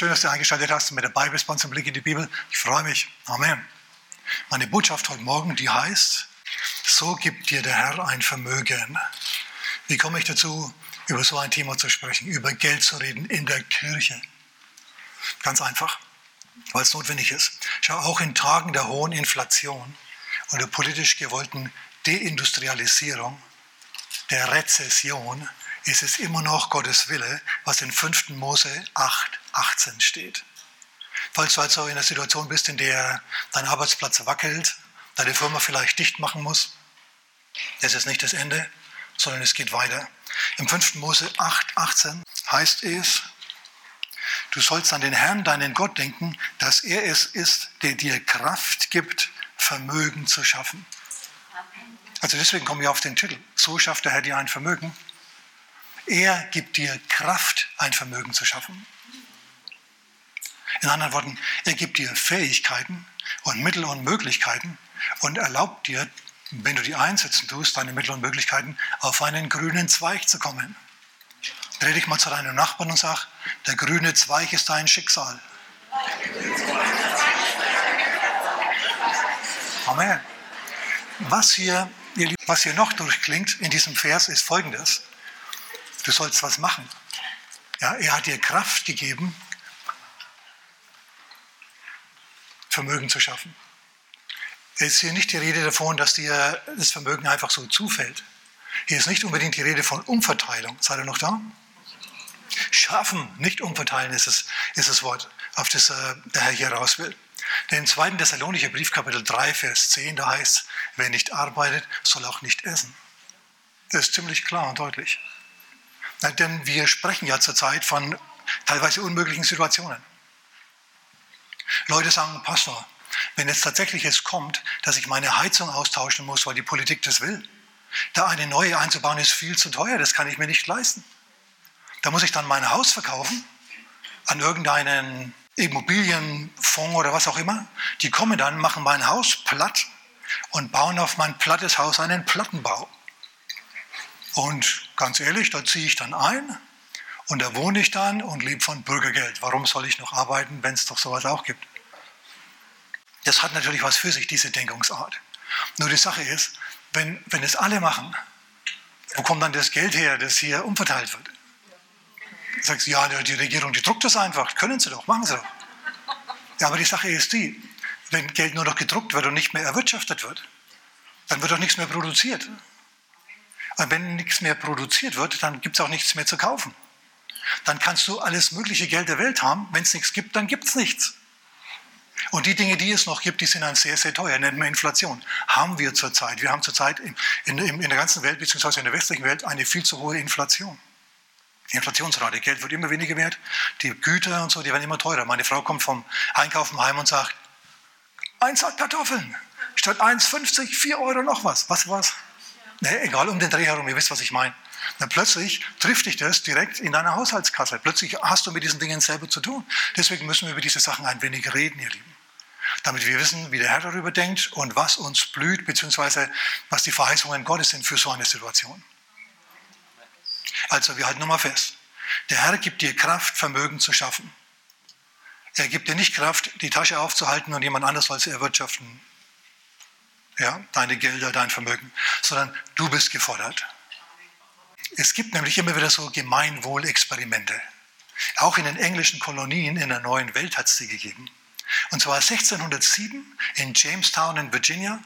Schön, dass du eingeschaltet hast mit bei uns im Blick in die Bibel. Ich freue mich. Amen. Meine Botschaft heute Morgen, die heißt, so gibt dir der Herr ein Vermögen. Wie komme ich dazu, über so ein Thema zu sprechen, über Geld zu reden in der Kirche? Ganz einfach, weil es notwendig ist. Schau, auch in Tagen der hohen Inflation und der politisch gewollten Deindustrialisierung, der Rezession, ist es immer noch Gottes Wille, was in 5. Mose 8, 18 steht. Falls du also in einer Situation bist, in der dein Arbeitsplatz wackelt, deine Firma vielleicht dicht machen muss, das ist nicht das Ende, sondern es geht weiter. Im 5. Mose 8, 18 heißt es, du sollst an den Herrn, deinen Gott denken, dass er es ist, der dir Kraft gibt, Vermögen zu schaffen. Also deswegen kommen wir auf den Titel. So schafft der Herr dir ein Vermögen. Er gibt dir Kraft, ein Vermögen zu schaffen. In anderen Worten, er gibt dir Fähigkeiten und Mittel und Möglichkeiten und erlaubt dir, wenn du die einsetzen tust, deine Mittel und Möglichkeiten, auf einen grünen Zweig zu kommen. Dreh dich mal zu deinem Nachbarn und sag, der grüne Zweig ist dein Schicksal. Amen. Was hier, was hier noch durchklingt in diesem Vers ist folgendes. Du sollst was machen. Ja, er hat dir Kraft gegeben, Vermögen zu schaffen. Es ist hier nicht die Rede davon, dass dir das Vermögen einfach so zufällt. Hier ist nicht unbedingt die Rede von Umverteilung. Seid ihr noch da? Schaffen, nicht umverteilen ist, es, ist das Wort, auf das äh, der Herr hier raus will. Denn im 2. Thessalonicher Brief, Kapitel 3, Vers 10, da heißt es, wer nicht arbeitet, soll auch nicht essen. Das ist ziemlich klar und deutlich. Denn wir sprechen ja zurzeit von teilweise unmöglichen Situationen. Leute sagen, Pastor, wenn jetzt tatsächlich es kommt, dass ich meine Heizung austauschen muss, weil die Politik das will, da eine neue einzubauen ist viel zu teuer, das kann ich mir nicht leisten. Da muss ich dann mein Haus verkaufen an irgendeinen Immobilienfonds oder was auch immer. Die kommen dann, machen mein Haus platt und bauen auf mein plattes Haus einen Plattenbau. Und ganz ehrlich, da ziehe ich dann ein und da wohne ich dann und lebe von Bürgergeld. Warum soll ich noch arbeiten, wenn es doch sowas auch gibt? Das hat natürlich was für sich, diese Denkungsart. Nur die Sache ist, wenn, wenn es alle machen, wo kommt dann das Geld her, das hier umverteilt wird? Du sagst, ja, die Regierung, die druckt das einfach, können sie doch, machen sie doch. Ja, aber die Sache ist die, wenn Geld nur noch gedruckt wird und nicht mehr erwirtschaftet wird, dann wird doch nichts mehr produziert. Und wenn nichts mehr produziert wird, dann gibt es auch nichts mehr zu kaufen. Dann kannst du alles mögliche Geld der Welt haben. Wenn es nichts gibt, dann gibt es nichts. Und die Dinge, die es noch gibt, die sind dann sehr, sehr teuer, nennen wir Inflation. Haben wir zurzeit. Wir haben zurzeit in, in, in der ganzen Welt, beziehungsweise in der westlichen Welt, eine viel zu hohe Inflation. Die Inflationsrate, Geld wird immer weniger wert, die Güter und so, die werden immer teurer. Meine Frau kommt vom Einkaufen heim und sagt, eins hat Kartoffeln, statt 1,50, 4 Euro noch was. Was was? Ne, egal, um den Dreh herum, ihr wisst, was ich meine. Dann plötzlich trifft dich das direkt in deiner Haushaltskasse. Plötzlich hast du mit diesen Dingen selber zu tun. Deswegen müssen wir über diese Sachen ein wenig reden, ihr Lieben. Damit wir wissen, wie der Herr darüber denkt und was uns blüht, beziehungsweise was die Verheißungen Gottes sind für so eine Situation. Also, wir halten nochmal fest. Der Herr gibt dir Kraft, Vermögen zu schaffen. Er gibt dir nicht Kraft, die Tasche aufzuhalten und jemand anders soll sie erwirtschaften ja, deine Gelder, dein Vermögen, sondern du bist gefordert. Es gibt nämlich immer wieder so Gemeinwohlexperimente. Auch in den englischen Kolonien in der neuen Welt hat es sie gegeben. Und zwar 1607 in Jamestown in Virginia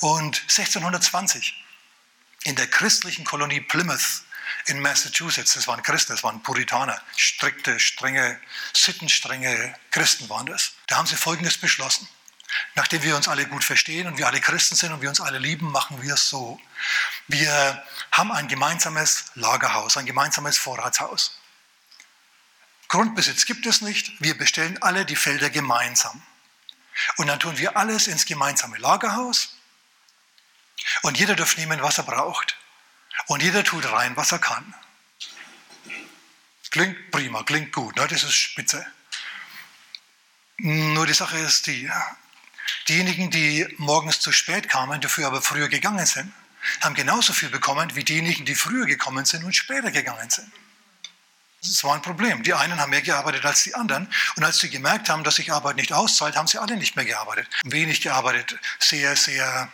und 1620 in der christlichen Kolonie Plymouth in Massachusetts. Das waren Christen, das waren Puritaner, strikte, strenge, sittenstrenge Christen waren das. Da haben sie Folgendes beschlossen. Nachdem wir uns alle gut verstehen und wir alle Christen sind und wir uns alle lieben, machen wir es so. Wir haben ein gemeinsames Lagerhaus, ein gemeinsames Vorratshaus. Grundbesitz gibt es nicht, wir bestellen alle die Felder gemeinsam. Und dann tun wir alles ins gemeinsame Lagerhaus und jeder darf nehmen, was er braucht. Und jeder tut rein, was er kann. Klingt prima, klingt gut, ne? das ist spitze. Nur die Sache ist die, Diejenigen, die morgens zu spät kamen, dafür aber früher gegangen sind, haben genauso viel bekommen wie diejenigen, die früher gekommen sind und später gegangen sind. Das war ein Problem. Die einen haben mehr gearbeitet als die anderen. Und als sie gemerkt haben, dass sich Arbeit nicht auszahlt, haben sie alle nicht mehr gearbeitet. Wenig gearbeitet, sehr, sehr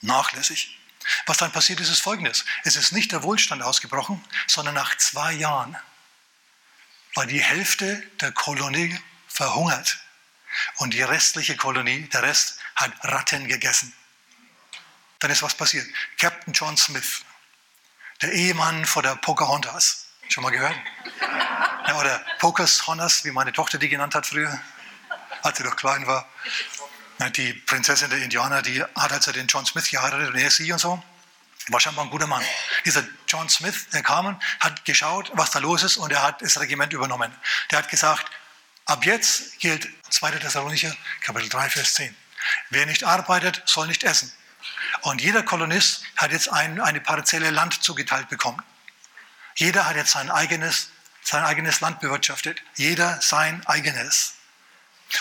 nachlässig. Was dann passiert ist, ist folgendes. Es ist nicht der Wohlstand ausgebrochen, sondern nach zwei Jahren war die Hälfte der Kolonie verhungert. Und die restliche Kolonie, der Rest, hat Ratten gegessen. Dann ist was passiert. Captain John Smith, der Ehemann von der Pocahontas, Schon mal gehört? Ja, oder Pocahontas, wie meine Tochter die genannt hat früher, als sie noch klein war. Die Prinzessin der Indianer, die hat also den John Smith geheiratet und er sie und so. War scheinbar ein guter Mann. Dieser John Smith, der kam, hat geschaut, was da los ist und er hat das Regiment übernommen. Der hat gesagt, ab jetzt gilt 2. Thessalonicher, Kapitel 3, Vers 10. Wer nicht arbeitet, soll nicht essen. Und jeder Kolonist hat jetzt ein, eine Parzelle Land zugeteilt bekommen. Jeder hat jetzt sein eigenes, sein eigenes Land bewirtschaftet. Jeder sein eigenes.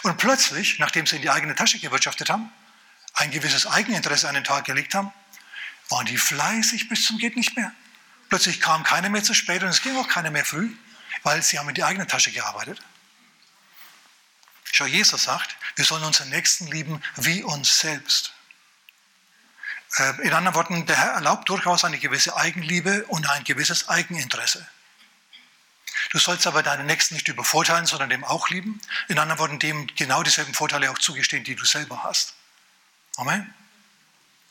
Und plötzlich, nachdem sie in die eigene Tasche gewirtschaftet haben, ein gewisses Eigeninteresse an den Tag gelegt haben, waren die fleißig bis zum geht nicht mehr. Plötzlich kam keiner mehr zu spät und es ging auch keiner mehr früh, weil sie haben in die eigene Tasche gearbeitet. Schau, Jesus sagt, wir sollen unseren Nächsten lieben wie uns selbst. Äh, in anderen Worten, der Herr erlaubt durchaus eine gewisse Eigenliebe und ein gewisses Eigeninteresse. Du sollst aber deinen Nächsten nicht übervorteilen, sondern dem auch lieben. In anderen Worten, dem genau dieselben Vorteile auch zugestehen, die du selber hast. Amen.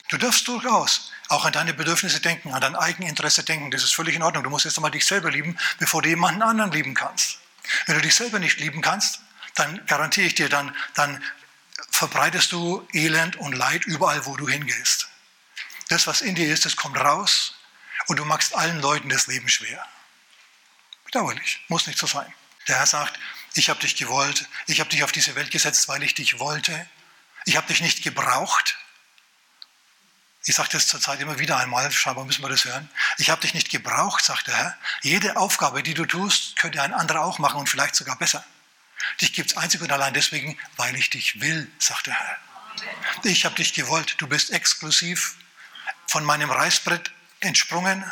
Du darfst durchaus auch an deine Bedürfnisse denken, an dein Eigeninteresse denken. Das ist völlig in Ordnung. Du musst erst einmal dich selber lieben, bevor du jemanden anderen lieben kannst. Wenn du dich selber nicht lieben kannst, dann garantiere ich dir, dann, dann verbreitest du Elend und Leid überall, wo du hingehst. Das, was in dir ist, das kommt raus und du machst allen Leuten das Leben schwer. Bedauerlich, muss nicht so sein. Der Herr sagt, ich habe dich gewollt, ich habe dich auf diese Welt gesetzt, weil ich dich wollte. Ich habe dich nicht gebraucht. Ich sage das zurzeit immer wieder einmal, scheinbar müssen wir das hören. Ich habe dich nicht gebraucht, sagt der Herr. Jede Aufgabe, die du tust, könnte ein anderer auch machen und vielleicht sogar besser. Dich gibt es einzig und allein deswegen, weil ich dich will, sagt der Herr. Ich habe dich gewollt, du bist exklusiv von meinem Reißbrett entsprungen.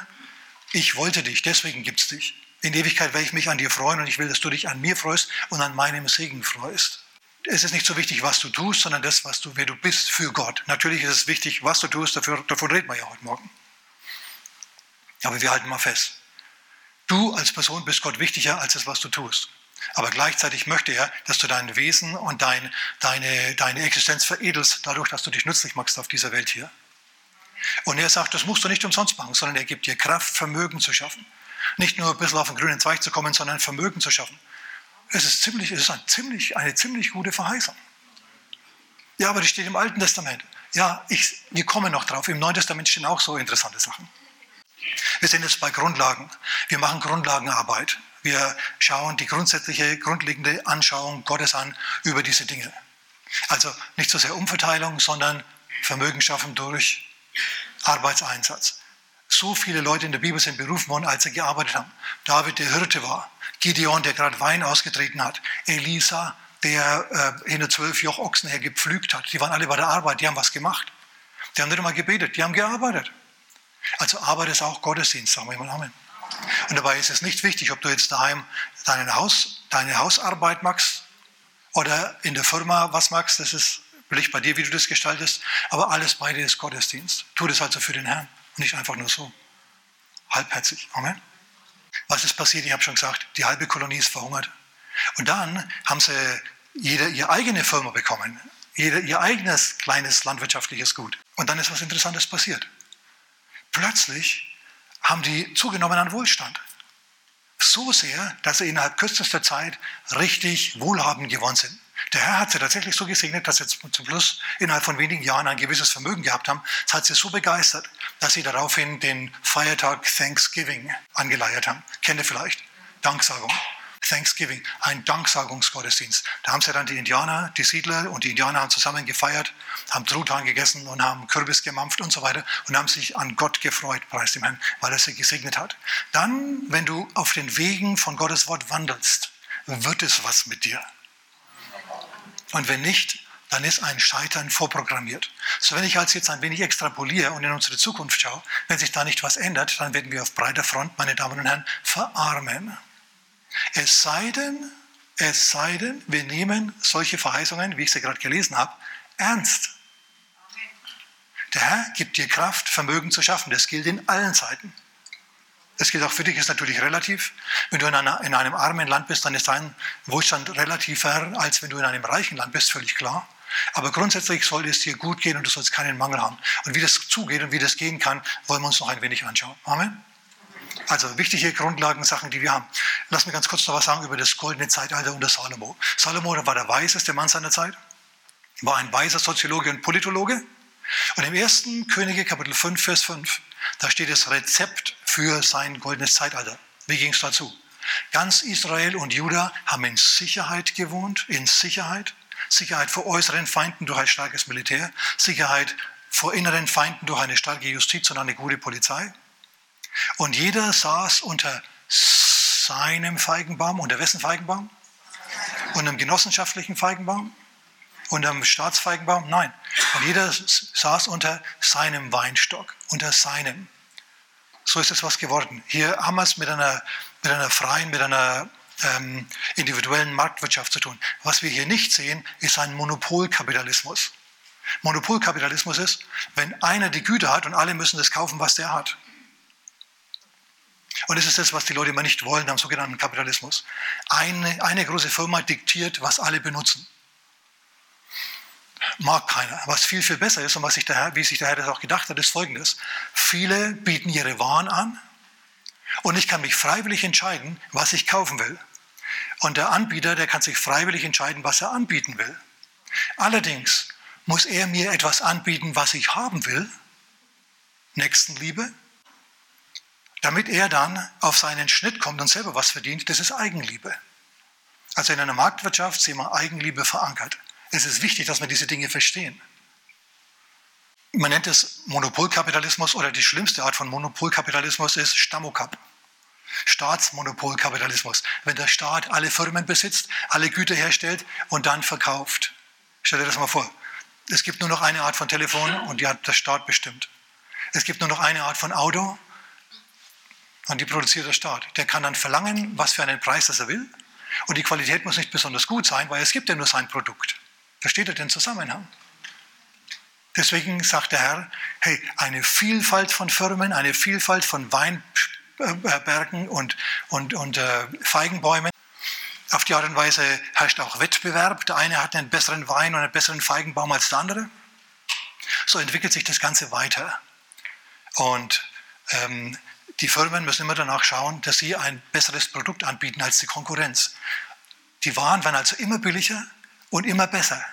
Ich wollte dich, deswegen gibt es dich. In Ewigkeit werde ich mich an dir freuen und ich will, dass du dich an mir freust und an meinem Segen freust. Es ist nicht so wichtig, was du tust, sondern das, was du, wer du bist für Gott. Natürlich ist es wichtig, was du tust, dafür, davon reden wir ja heute Morgen. Aber wir halten mal fest. Du als Person bist Gott wichtiger als das, was du tust. Aber gleichzeitig möchte er, dass du dein Wesen und dein, deine, deine Existenz veredelst, dadurch, dass du dich nützlich machst auf dieser Welt hier. Und er sagt, das musst du nicht umsonst machen, sondern er gibt dir Kraft, Vermögen zu schaffen. Nicht nur ein bisschen auf den grünen Zweig zu kommen, sondern Vermögen zu schaffen. Es ist, ziemlich, es ist ein ziemlich, eine ziemlich gute Verheißung. Ja, aber das steht im Alten Testament. Ja, ich, wir kommen noch drauf. Im Neuen Testament stehen auch so interessante Sachen. Wir sind jetzt bei Grundlagen. Wir machen Grundlagenarbeit. Wir schauen die grundsätzliche, grundlegende Anschauung Gottes an über diese Dinge. Also nicht so sehr Umverteilung, sondern Vermögen schaffen durch Arbeitseinsatz. So viele Leute in der Bibel sind berufen worden, als sie gearbeitet haben. David, der Hirte war. Gideon, der gerade Wein ausgetreten hat. Elisa, der äh, hinter zwölf Joch Ochsen her gepflügt hat. Die waren alle bei der Arbeit, die haben was gemacht. Die haben nicht einmal gebetet, die haben gearbeitet. Also Arbeit ist auch Gottesdienst, sagen wir mal Amen. Und dabei ist es nicht wichtig, ob du jetzt daheim deinen Haus, deine Hausarbeit machst oder in der Firma was machst. Das ist Licht bei dir, wie du das gestaltest, aber alles bei dir ist Gottesdienst. Tu das also für den Herrn und nicht einfach nur so. Halbherzig. Amen. Was ist passiert? Ich habe schon gesagt, die halbe Kolonie ist verhungert. Und dann haben sie jede ihre eigene Firma bekommen, jeder ihr eigenes kleines landwirtschaftliches Gut. Und dann ist was Interessantes passiert. Plötzlich haben die zugenommen an Wohlstand. So sehr, dass sie innerhalb kürzester Zeit richtig wohlhabend geworden sind. Der Herr hat sie tatsächlich so gesegnet, dass sie zum Schluss innerhalb von wenigen Jahren ein gewisses Vermögen gehabt haben. Das hat sie so begeistert, dass sie daraufhin den Feiertag Thanksgiving angeleiert haben. Kennt ihr vielleicht? Danksagung. Thanksgiving, ein Danksagungsgottesdienst. Da haben sie dann die Indianer, die Siedler und die Indianer haben zusammen gefeiert, haben Truthahn gegessen und haben Kürbis gemampft und so weiter und haben sich an Gott gefreut, preis dem Herrn, weil er sie gesegnet hat. Dann, wenn du auf den Wegen von Gottes Wort wandelst, wird es was mit dir. Und wenn nicht, dann ist ein Scheitern vorprogrammiert. So wenn ich als jetzt ein wenig extrapoliere und in unsere Zukunft schaue, wenn sich da nicht was ändert, dann werden wir auf breiter Front, meine Damen und Herren, verarmen. Es sei denn, es sei denn, wir nehmen solche Verheißungen, wie ich sie gerade gelesen habe, ernst. Der Herr gibt dir Kraft, Vermögen zu schaffen. Das gilt in allen Zeiten. Das gilt auch für dich, ist natürlich relativ. Wenn du in, einer, in einem armen Land bist, dann ist dein Wohlstand relativer, als wenn du in einem reichen Land bist, völlig klar. Aber grundsätzlich soll es dir gut gehen und du sollst keinen Mangel haben. Und wie das zugeht und wie das gehen kann, wollen wir uns noch ein wenig anschauen. Amen. Also wichtige Grundlagensachen, die wir haben. Lass mich ganz kurz noch was sagen über das goldene Zeitalter unter Salomo. Salomo war der weiseste Mann seiner Zeit, war ein weiser Soziologe und Politologe. Und im ersten Könige Kapitel 5, Vers 5, da steht das Rezept für sein goldenes Zeitalter. Wie ging es dazu? Ganz Israel und Juda haben in Sicherheit gewohnt, in Sicherheit. Sicherheit vor äußeren Feinden durch ein starkes Militär, Sicherheit vor inneren Feinden durch eine starke Justiz und eine gute Polizei. Und jeder saß unter seinem Feigenbaum, unter wessen Feigenbaum? Unter einem genossenschaftlichen Feigenbaum? Unter einem Staatsfeigenbaum? Nein. Und jeder saß unter seinem Weinstock, unter seinem. So ist es was geworden. Hier haben wir es mit einer, mit einer freien, mit einer ähm, individuellen Marktwirtschaft zu tun. Was wir hier nicht sehen, ist ein Monopolkapitalismus. Monopolkapitalismus ist, wenn einer die Güter hat und alle müssen das kaufen, was der hat. Und das ist das, was die Leute immer nicht wollen am sogenannten Kapitalismus. Eine, eine große Firma diktiert, was alle benutzen. Mag keiner. Was viel, viel besser ist und was sich der Herr, wie sich der Herr das auch gedacht hat, ist folgendes. Viele bieten ihre Waren an und ich kann mich freiwillig entscheiden, was ich kaufen will. Und der Anbieter, der kann sich freiwillig entscheiden, was er anbieten will. Allerdings muss er mir etwas anbieten, was ich haben will, Nächstenliebe, damit er dann auf seinen Schnitt kommt und selber was verdient, das ist Eigenliebe. Also in einer Marktwirtschaft sehen wir Eigenliebe verankert. Es ist wichtig, dass wir diese Dinge verstehen. Man nennt es Monopolkapitalismus oder die schlimmste Art von Monopolkapitalismus ist Stammokap. Staatsmonopolkapitalismus. Wenn der Staat alle Firmen besitzt, alle Güter herstellt und dann verkauft. Stell dir das mal vor. Es gibt nur noch eine Art von Telefon und die hat der Staat bestimmt. Es gibt nur noch eine Art von Auto und die produziert der Staat. Der kann dann verlangen, was für einen Preis das er will. Und die Qualität muss nicht besonders gut sein, weil es gibt ja nur sein Produkt. Versteht ihr den Zusammenhang? Deswegen sagt der Herr, hey, eine Vielfalt von Firmen, eine Vielfalt von Weinbergen und, und, und äh, Feigenbäumen. Auf die Art und Weise herrscht auch Wettbewerb. Der eine hat einen besseren Wein und einen besseren Feigenbaum als der andere. So entwickelt sich das Ganze weiter. Und ähm, die Firmen müssen immer danach schauen, dass sie ein besseres Produkt anbieten als die Konkurrenz. Die Waren werden also immer billiger und immer besser,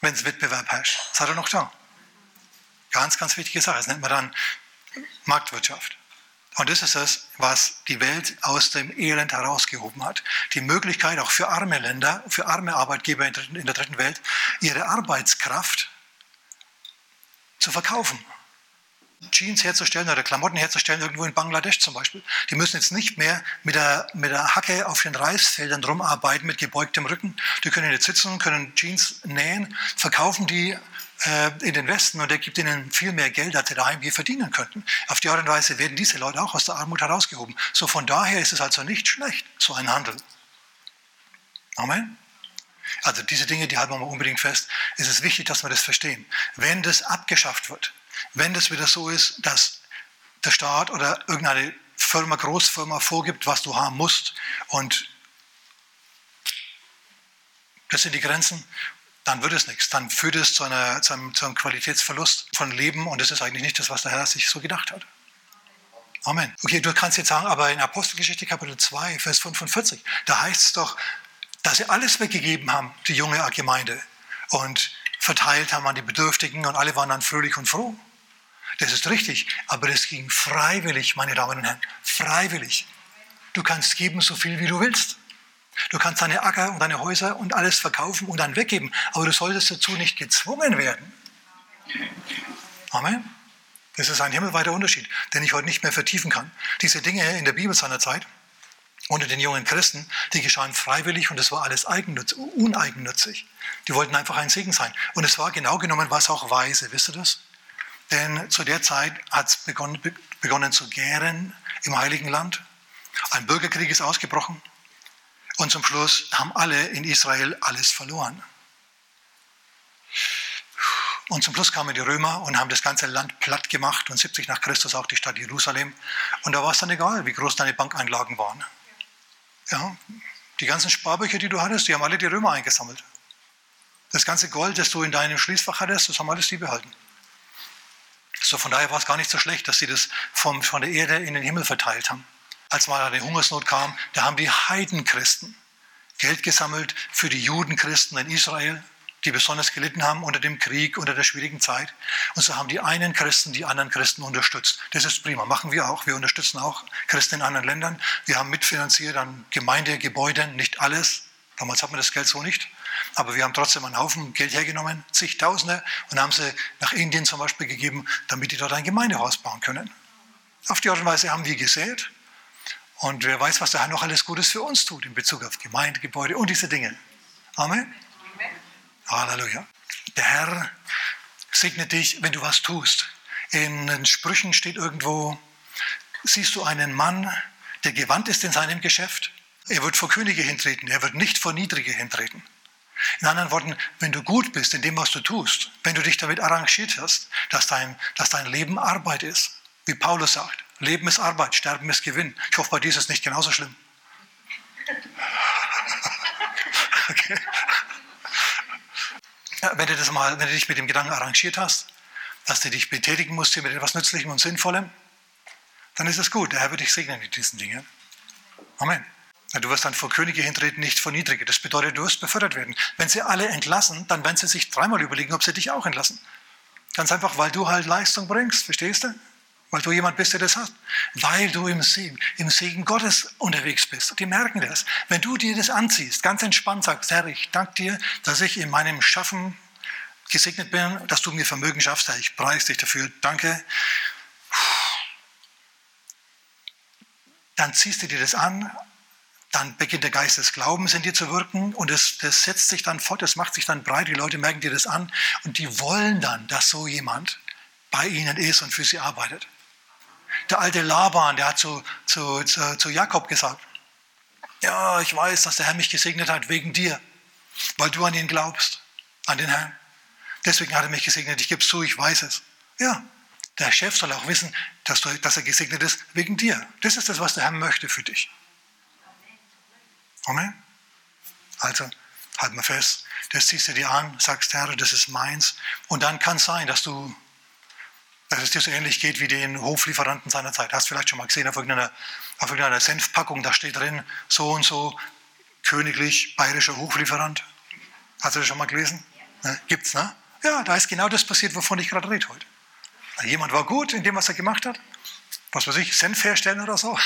wenn es Wettbewerb herrscht. Seid ihr noch da? Ganz, ganz wichtige Sache. Das nennt man dann Marktwirtschaft. Und das ist es, was die Welt aus dem Elend herausgehoben hat. Die Möglichkeit auch für arme Länder, für arme Arbeitgeber in der dritten Welt, ihre Arbeitskraft zu verkaufen. Jeans herzustellen oder Klamotten herzustellen, irgendwo in Bangladesch zum Beispiel. Die müssen jetzt nicht mehr mit der, mit der Hacke auf den Reisfeldern rumarbeiten mit gebeugtem Rücken. Die können jetzt sitzen, können Jeans nähen, verkaufen die äh, in den Westen und der gibt ihnen viel mehr Geld, als sie daheim hier verdienen könnten. Auf die Art und Weise werden diese Leute auch aus der Armut herausgehoben. So von daher ist es also nicht schlecht, so ein Handel. Amen. Also diese Dinge, die halten wir mal unbedingt fest. Es ist wichtig, dass wir das verstehen. Wenn das abgeschafft wird, wenn das wieder so ist, dass der Staat oder irgendeine Firma, Großfirma vorgibt, was du haben musst und das sind die Grenzen, dann wird es nichts. Dann führt es zu, einer, zu, einem, zu einem Qualitätsverlust von Leben und das ist eigentlich nicht das, was der Herr sich so gedacht hat. Amen. Okay, du kannst jetzt sagen, aber in Apostelgeschichte Kapitel 2, Vers 45, da heißt es doch, dass sie alles weggegeben haben, die junge Gemeinde, und verteilt haben an die Bedürftigen und alle waren dann fröhlich und froh. Das ist richtig, aber das ging freiwillig, meine Damen und Herren, freiwillig. Du kannst geben, so viel wie du willst. Du kannst deine Acker und deine Häuser und alles verkaufen und dann weggeben, aber du solltest dazu nicht gezwungen werden. Amen. Das ist ein himmelweiter Unterschied, den ich heute nicht mehr vertiefen kann. Diese Dinge in der Bibel seiner Zeit unter den jungen Christen, die geschahen freiwillig und es war alles uneigennützig. Die wollten einfach ein Segen sein. Und es war genau genommen was auch weise, wisst ihr das? Denn zu der Zeit hat es begonnen, begonnen zu gären im Heiligen Land. Ein Bürgerkrieg ist ausgebrochen. Und zum Schluss haben alle in Israel alles verloren. Und zum Schluss kamen die Römer und haben das ganze Land platt gemacht und 70 nach Christus auch die Stadt Jerusalem. Und da war es dann egal, wie groß deine Bankeinlagen waren. Ja, die ganzen Sparbücher, die du hattest, die haben alle die Römer eingesammelt. Das ganze Gold, das du in deinem Schließfach hattest, das haben alles die behalten. So von daher war es gar nicht so schlecht, dass sie das vom, von der Erde in den Himmel verteilt haben. Als mal eine Hungersnot kam, da haben die Heidenchristen Geld gesammelt für die Judenchristen in Israel die besonders gelitten haben unter dem Krieg, unter der schwierigen Zeit. Und so haben die einen Christen die anderen Christen unterstützt. Das ist prima, machen wir auch. Wir unterstützen auch Christen in anderen Ländern. Wir haben mitfinanziert an Gemeindegebäuden, nicht alles. Damals hat man das Geld so nicht. Aber wir haben trotzdem einen Haufen Geld hergenommen, zigtausende, und haben sie nach Indien zum Beispiel gegeben, damit die dort ein Gemeindehaus bauen können. Auf die Art und Weise haben wir gesät. Und wer weiß, was der Herr noch alles Gutes für uns tut in Bezug auf Gemeindegebäude und diese Dinge. Amen. Halleluja. Der Herr segnet dich, wenn du was tust. In den Sprüchen steht irgendwo, siehst du einen Mann, der gewandt ist in seinem Geschäft? Er wird vor Könige hintreten, er wird nicht vor Niedrige hintreten. In anderen Worten, wenn du gut bist in dem, was du tust, wenn du dich damit arrangiert hast, dass dein, dass dein Leben Arbeit ist, wie Paulus sagt, Leben ist Arbeit, Sterben ist Gewinn. Ich hoffe, bei dir ist es nicht genauso schlimm. Okay wenn du, das mal, wenn du dich mit dem Gedanken arrangiert hast, dass du dich betätigen musst hier mit etwas Nützlichem und Sinnvollem, dann ist es gut. Der Herr wird dich segnen mit diesen Dingen. Amen. Du wirst dann vor Könige hintreten, nicht vor Niedrige. Das bedeutet, du wirst befördert werden. Wenn sie alle entlassen, dann werden sie sich dreimal überlegen, ob sie dich auch entlassen. Ganz einfach, weil du halt Leistung bringst, verstehst du? Weil du jemand bist, der das hat. Weil du im Segen, im Segen Gottes unterwegs bist. Die merken das. Wenn du dir das anziehst, ganz entspannt sagst, Herr, ich danke dir, dass ich in meinem Schaffen gesegnet bin, dass du mir Vermögen schaffst, Herr, ich preise dich dafür, danke. Dann ziehst du dir das an, dann beginnt der Geist des Glaubens in dir zu wirken und das, das setzt sich dann fort, das macht sich dann breit, die Leute merken dir das an und die wollen dann, dass so jemand bei ihnen ist und für sie arbeitet. Der alte Laban, der hat zu, zu, zu, zu Jakob gesagt, ja, ich weiß, dass der Herr mich gesegnet hat wegen dir, weil du an ihn glaubst, an den Herrn. Deswegen hat er mich gesegnet. Ich gebe es zu, ich weiß es. Ja, der Chef soll auch wissen, dass, du, dass er gesegnet ist wegen dir. Das ist das, was der Herr möchte für dich. Amen. Also, halt mal fest. Das ziehst du dir an, sagst, Herr, das ist meins. Und dann kann es sein, dass du dass es dir so ähnlich geht wie den Hoflieferanten seiner Zeit. Hast du vielleicht schon mal gesehen auf irgendeiner, auf irgendeiner Senfpackung, da steht drin, so und so, königlich bayerischer Hoflieferant. Hast du das schon mal gelesen? Ne? Gibt's, ne? Ja, da ist genau das passiert, wovon ich gerade rede heute. Jemand war gut in dem, was er gemacht hat. Was weiß ich, Senf herstellen oder so.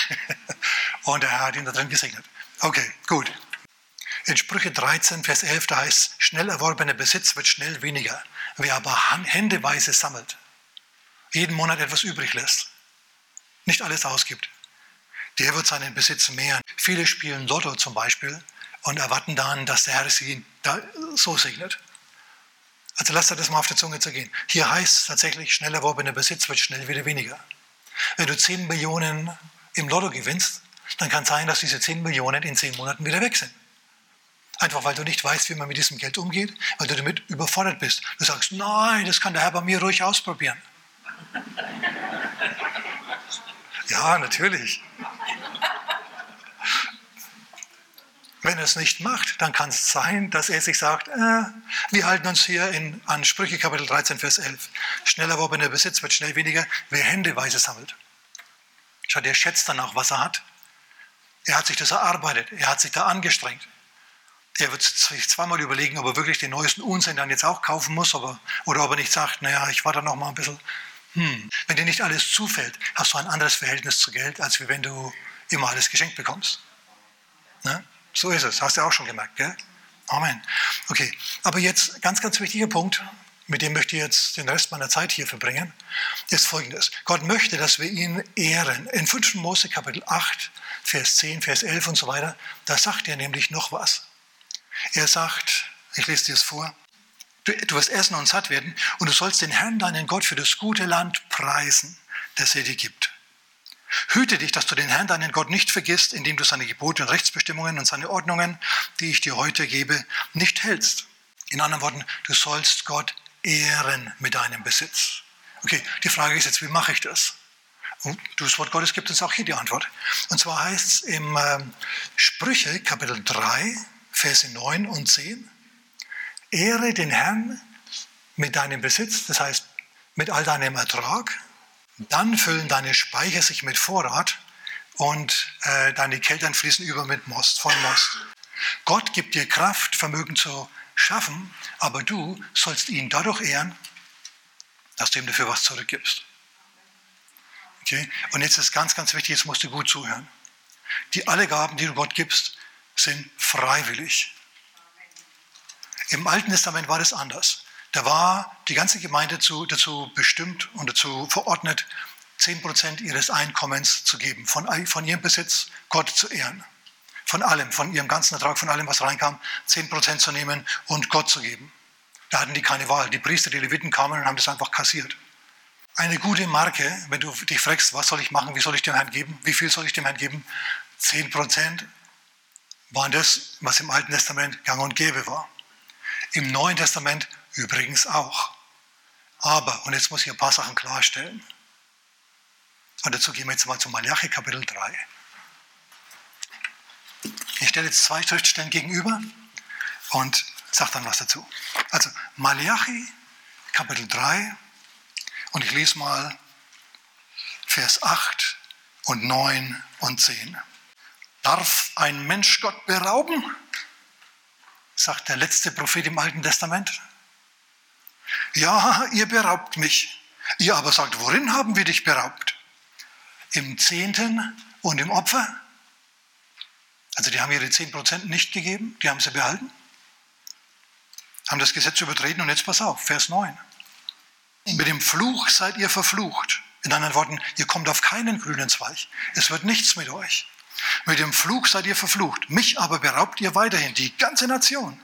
Und er hat ihn da drin gesegnet. Okay, gut. In Sprüche 13, Vers 11, da heißt, schnell erworbener Besitz wird schnell weniger. Wer aber händeweise sammelt, jeden Monat etwas übrig lässt, nicht alles ausgibt, der wird seinen Besitz mehren. Viele spielen Lotto zum Beispiel und erwarten dann, dass der Herr sie so segnet. Also lasst das mal auf der Zunge zergehen. Hier heißt es tatsächlich, schnell erworbener Besitz wird schnell wieder weniger. Wenn du 10 Millionen im Lotto gewinnst, dann kann es sein, dass diese 10 Millionen in 10 Monaten wieder weg sind. Einfach weil du nicht weißt, wie man mit diesem Geld umgeht, weil du damit überfordert bist. Du sagst, nein, das kann der Herr bei mir ruhig ausprobieren. Ja, natürlich. Wenn er es nicht macht, dann kann es sein, dass er sich sagt, äh, wir halten uns hier in, an Sprüche Kapitel 13, Vers 11. Schnell erworbener Besitz wird schnell weniger, wer händeweise sammelt. Schau, der schätzt dann auch, was er hat. Er hat sich das erarbeitet, er hat sich da angestrengt. Er wird sich zweimal überlegen, ob er wirklich den neuesten Unsinn dann jetzt auch kaufen muss aber, oder ob er nicht sagt, naja, ich warte noch mal ein bisschen. Hm. Wenn dir nicht alles zufällt, hast du ein anderes Verhältnis zu Geld, als wenn du immer alles geschenkt bekommst. Ne? So ist es, hast du auch schon gemerkt, gell? Amen. Okay, aber jetzt ganz, ganz wichtiger Punkt, mit dem möchte ich jetzt den Rest meiner Zeit hier verbringen, ist folgendes. Gott möchte, dass wir ihn ehren. In 5. Mose Kapitel 8, Vers 10, Vers 11 und so weiter, da sagt er nämlich noch was. Er sagt, ich lese dir es vor, du, du wirst essen und satt werden und du sollst den Herrn, deinen Gott, für das gute Land preisen, das er dir gibt. Hüte dich, dass du den Herrn, deinen Gott, nicht vergisst, indem du seine Gebote und Rechtsbestimmungen und seine Ordnungen, die ich dir heute gebe, nicht hältst. In anderen Worten, du sollst Gott ehren mit deinem Besitz. Okay, die Frage ist jetzt, wie mache ich das? Und das Wort Gottes gibt uns auch hier die Antwort. Und zwar heißt es im äh, Sprüche Kapitel 3, Verse 9 und 10, Ehre den Herrn mit deinem Besitz, das heißt mit all deinem Ertrag, dann füllen deine Speicher sich mit Vorrat und äh, deine Keltern fließen über mit Most, von Most. Gott gibt dir Kraft, Vermögen zu schaffen, aber du sollst ihn dadurch ehren, dass du ihm dafür was zurückgibst. Und jetzt ist ganz, ganz wichtig, jetzt musst du gut zuhören. Die alle Gaben, die du Gott gibst, sind freiwillig. Im Alten Testament war das anders. Da war die ganze Gemeinde dazu, dazu bestimmt und dazu verordnet, 10% ihres Einkommens zu geben, von, von ihrem Besitz Gott zu ehren. Von allem, von ihrem ganzen Ertrag, von allem, was reinkam, 10% zu nehmen und Gott zu geben. Da hatten die keine Wahl. Die Priester, die Leviten kamen und haben das einfach kassiert. Eine gute Marke, wenn du dich fragst, was soll ich machen, wie soll ich dem Herrn geben, wie viel soll ich dem Herrn geben, 10% waren das, was im Alten Testament gang und gäbe war. Im Neuen Testament übrigens auch. Aber, und jetzt muss ich ein paar Sachen klarstellen. Und dazu gehen wir jetzt mal zu Malachi Kapitel 3. Ich stelle jetzt zwei Schriftstellen gegenüber und sage dann was dazu. Also Malachi Kapitel 3 und ich lese mal Vers 8 und 9 und 10. Darf ein Mensch Gott berauben? sagt der letzte Prophet im Alten Testament. Ja, ihr beraubt mich. Ihr aber sagt, worin haben wir dich beraubt? Im Zehnten und im Opfer? Also die haben ihre 10% nicht gegeben, die haben sie behalten. Haben das Gesetz übertreten und jetzt pass auf, Vers 9. Mit dem Fluch seid ihr verflucht. In anderen Worten, ihr kommt auf keinen grünen Zweig. Es wird nichts mit euch. Mit dem Fluch seid ihr verflucht. Mich aber beraubt ihr weiterhin, die ganze Nation.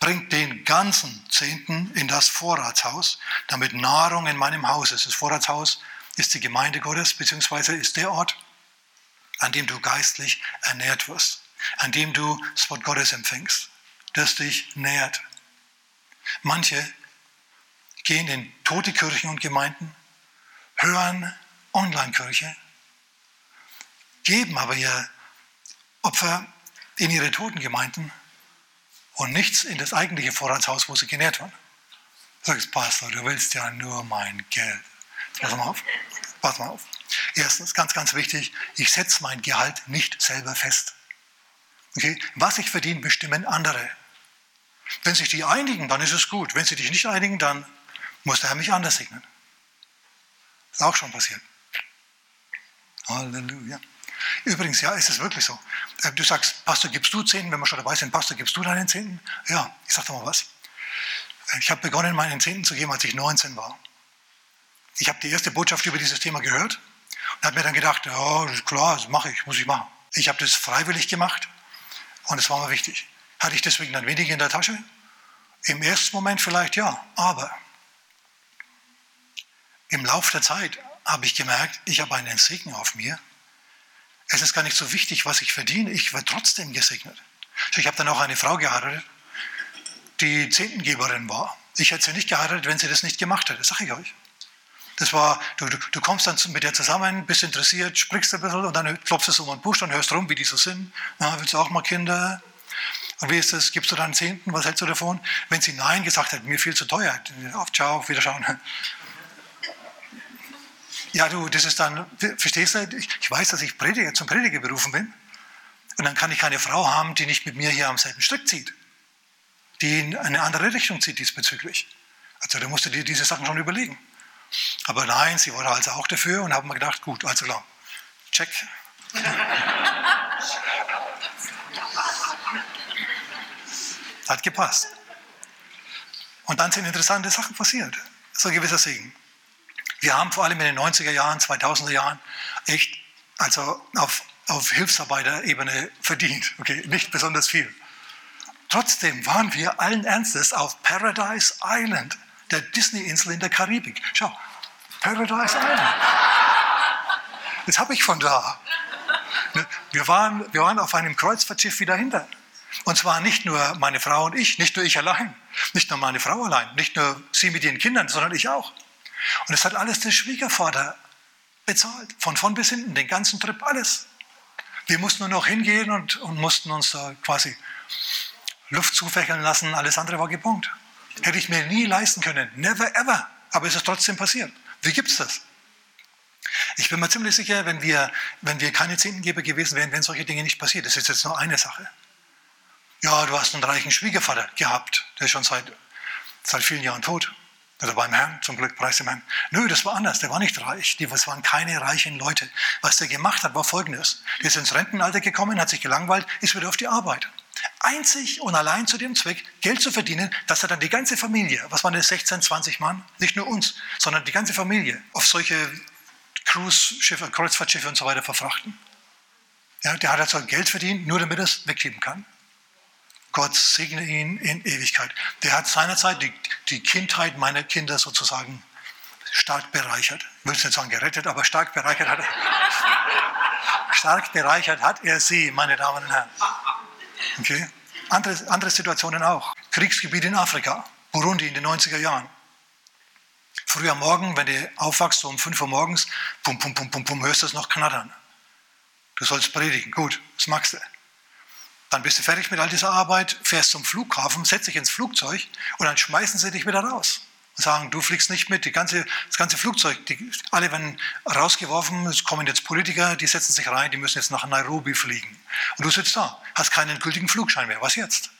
Bringt den ganzen Zehnten in das Vorratshaus, damit Nahrung in meinem Haus ist. Das Vorratshaus ist die Gemeinde Gottes, beziehungsweise ist der Ort, an dem du geistlich ernährt wirst, an dem du das Wort Gottes empfängst, das dich nährt. Manche gehen in tote Kirchen und Gemeinden, hören Online-Kirche, geben aber ihr Opfer in ihre toten Gemeinden und nichts in das eigentliche Vorratshaus, wo sie genährt werden. Sagst, Pastor, du willst ja nur mein Geld. Pass mal auf. Pass mal auf. Erstens, ganz, ganz wichtig, ich setze mein Gehalt nicht selber fest. Okay? Was ich verdiene, bestimmen andere. Wenn sich die einigen, dann ist es gut. Wenn sie dich nicht einigen, dann muss der Herr mich anders segnen. Ist auch schon passiert. Halleluja. Übrigens, ja, ist es wirklich so. Äh, du sagst, Pastor, gibst du Zehnten, wenn wir schon dabei sind, Pastor, gibst du deinen Zehnten? Ja, ich sag dir mal was. Ich habe begonnen, meinen Zehnten zu geben, als ich 19 war. Ich habe die erste Botschaft über dieses Thema gehört und habe mir dann gedacht, ja, klar, das mache ich, muss ich machen. Ich habe das freiwillig gemacht und es war mir wichtig. Hatte ich deswegen dann weniger in der Tasche? Im ersten Moment vielleicht ja, aber im Laufe der Zeit habe ich gemerkt, ich habe einen Segen auf mir es ist gar nicht so wichtig, was ich verdiene, ich werde trotzdem gesegnet. Ich habe dann auch eine Frau geheiratet, die Zehntengeberin war. Ich hätte sie nicht geheiratet, wenn sie das nicht gemacht hätte, sage ich euch. Das war, du, du, du, kommst dann mit der zusammen, bist interessiert, sprichst ein bisschen und dann klopfst du so um den Busch und hörst rum, wie die so sind. Na, willst du auch mal Kinder? Und wie ist das? Gibst du dann Zehnten? Was hältst du davon? Wenn sie Nein gesagt hätte, mir viel zu teuer, auf, ciao, wiederschauen. Ja, du, das ist dann, verstehst du, ich weiß, dass ich Prediger, zum Prediger berufen bin. Und dann kann ich keine Frau haben, die nicht mit mir hier am selben Stück zieht. Die in eine andere Richtung zieht diesbezüglich. Also da musst du dir diese Sachen schon überlegen. Aber nein, sie war also auch dafür und haben mir gedacht, gut, also klar, check. Hat gepasst. Und dann sind interessante Sachen passiert. So ein gewisser Segen. Wir haben vor allem in den 90er Jahren, 2000er Jahren echt also auf, auf Hilfsarbeiterebene verdient. Okay, nicht besonders viel. Trotzdem waren wir allen Ernstes auf Paradise Island, der Disney-Insel in der Karibik. Schau, Paradise Island. Das habe ich von da. Ne, wir waren, wir waren auf einem Kreuzfahrtschiff wieder hinter. Und zwar nicht nur meine Frau und ich, nicht nur ich allein, nicht nur meine Frau allein, nicht nur sie mit ihren Kindern, sondern ich auch. Und es hat alles der Schwiegervater bezahlt, von vorn bis hinten, den ganzen Trip, alles. Wir mussten nur noch hingehen und, und mussten uns da quasi Luft zufächeln lassen, alles andere war gebongt. Hätte ich mir nie leisten können, never ever, aber es ist trotzdem passiert. Wie gibt es das? Ich bin mir ziemlich sicher, wenn wir, wenn wir keine Zehntengeber gewesen wären, wären solche Dinge nicht passiert. Das ist jetzt nur eine Sache. Ja, du hast einen reichen Schwiegervater gehabt, der ist schon seit, seit vielen Jahren tot. Also beim Herrn, zum Glück, preis dem Herrn. Nö, das war anders, der war nicht reich. Das waren keine reichen Leute. Was der gemacht hat, war folgendes. Der ist ins Rentenalter gekommen, hat sich gelangweilt, ist wieder auf die Arbeit. Einzig und allein zu dem Zweck, Geld zu verdienen, dass er dann die ganze Familie, was waren das, 16, 20 Mann, nicht nur uns, sondern die ganze Familie auf solche Cruise-Schiffe, Kreuzfahrtschiffe und so weiter verfrachten. Ja, der hat also Geld verdient, nur damit er es weggeben kann. Gott segne ihn in Ewigkeit. Der hat seinerzeit die, die Kindheit meiner Kinder sozusagen stark bereichert. Ich will nicht sagen gerettet, aber stark bereichert hat er. stark bereichert hat er sie, meine Damen und Herren. Okay? Andere, andere Situationen auch. Kriegsgebiet in Afrika, Burundi in den 90er Jahren. Früh am Morgen, wenn du aufwachst, so um 5 Uhr morgens, pum, pum, pum, pum, pum, hörst du es noch knattern. Du sollst predigen. Gut, das magst du. Dann bist du fertig mit all dieser Arbeit, fährst zum Flughafen, setzt dich ins Flugzeug und dann schmeißen sie dich wieder raus. Und sagen, du fliegst nicht mit, die ganze, das ganze Flugzeug, die, alle werden rausgeworfen, es kommen jetzt Politiker, die setzen sich rein, die müssen jetzt nach Nairobi fliegen. Und du sitzt da, hast keinen gültigen Flugschein mehr. Was jetzt?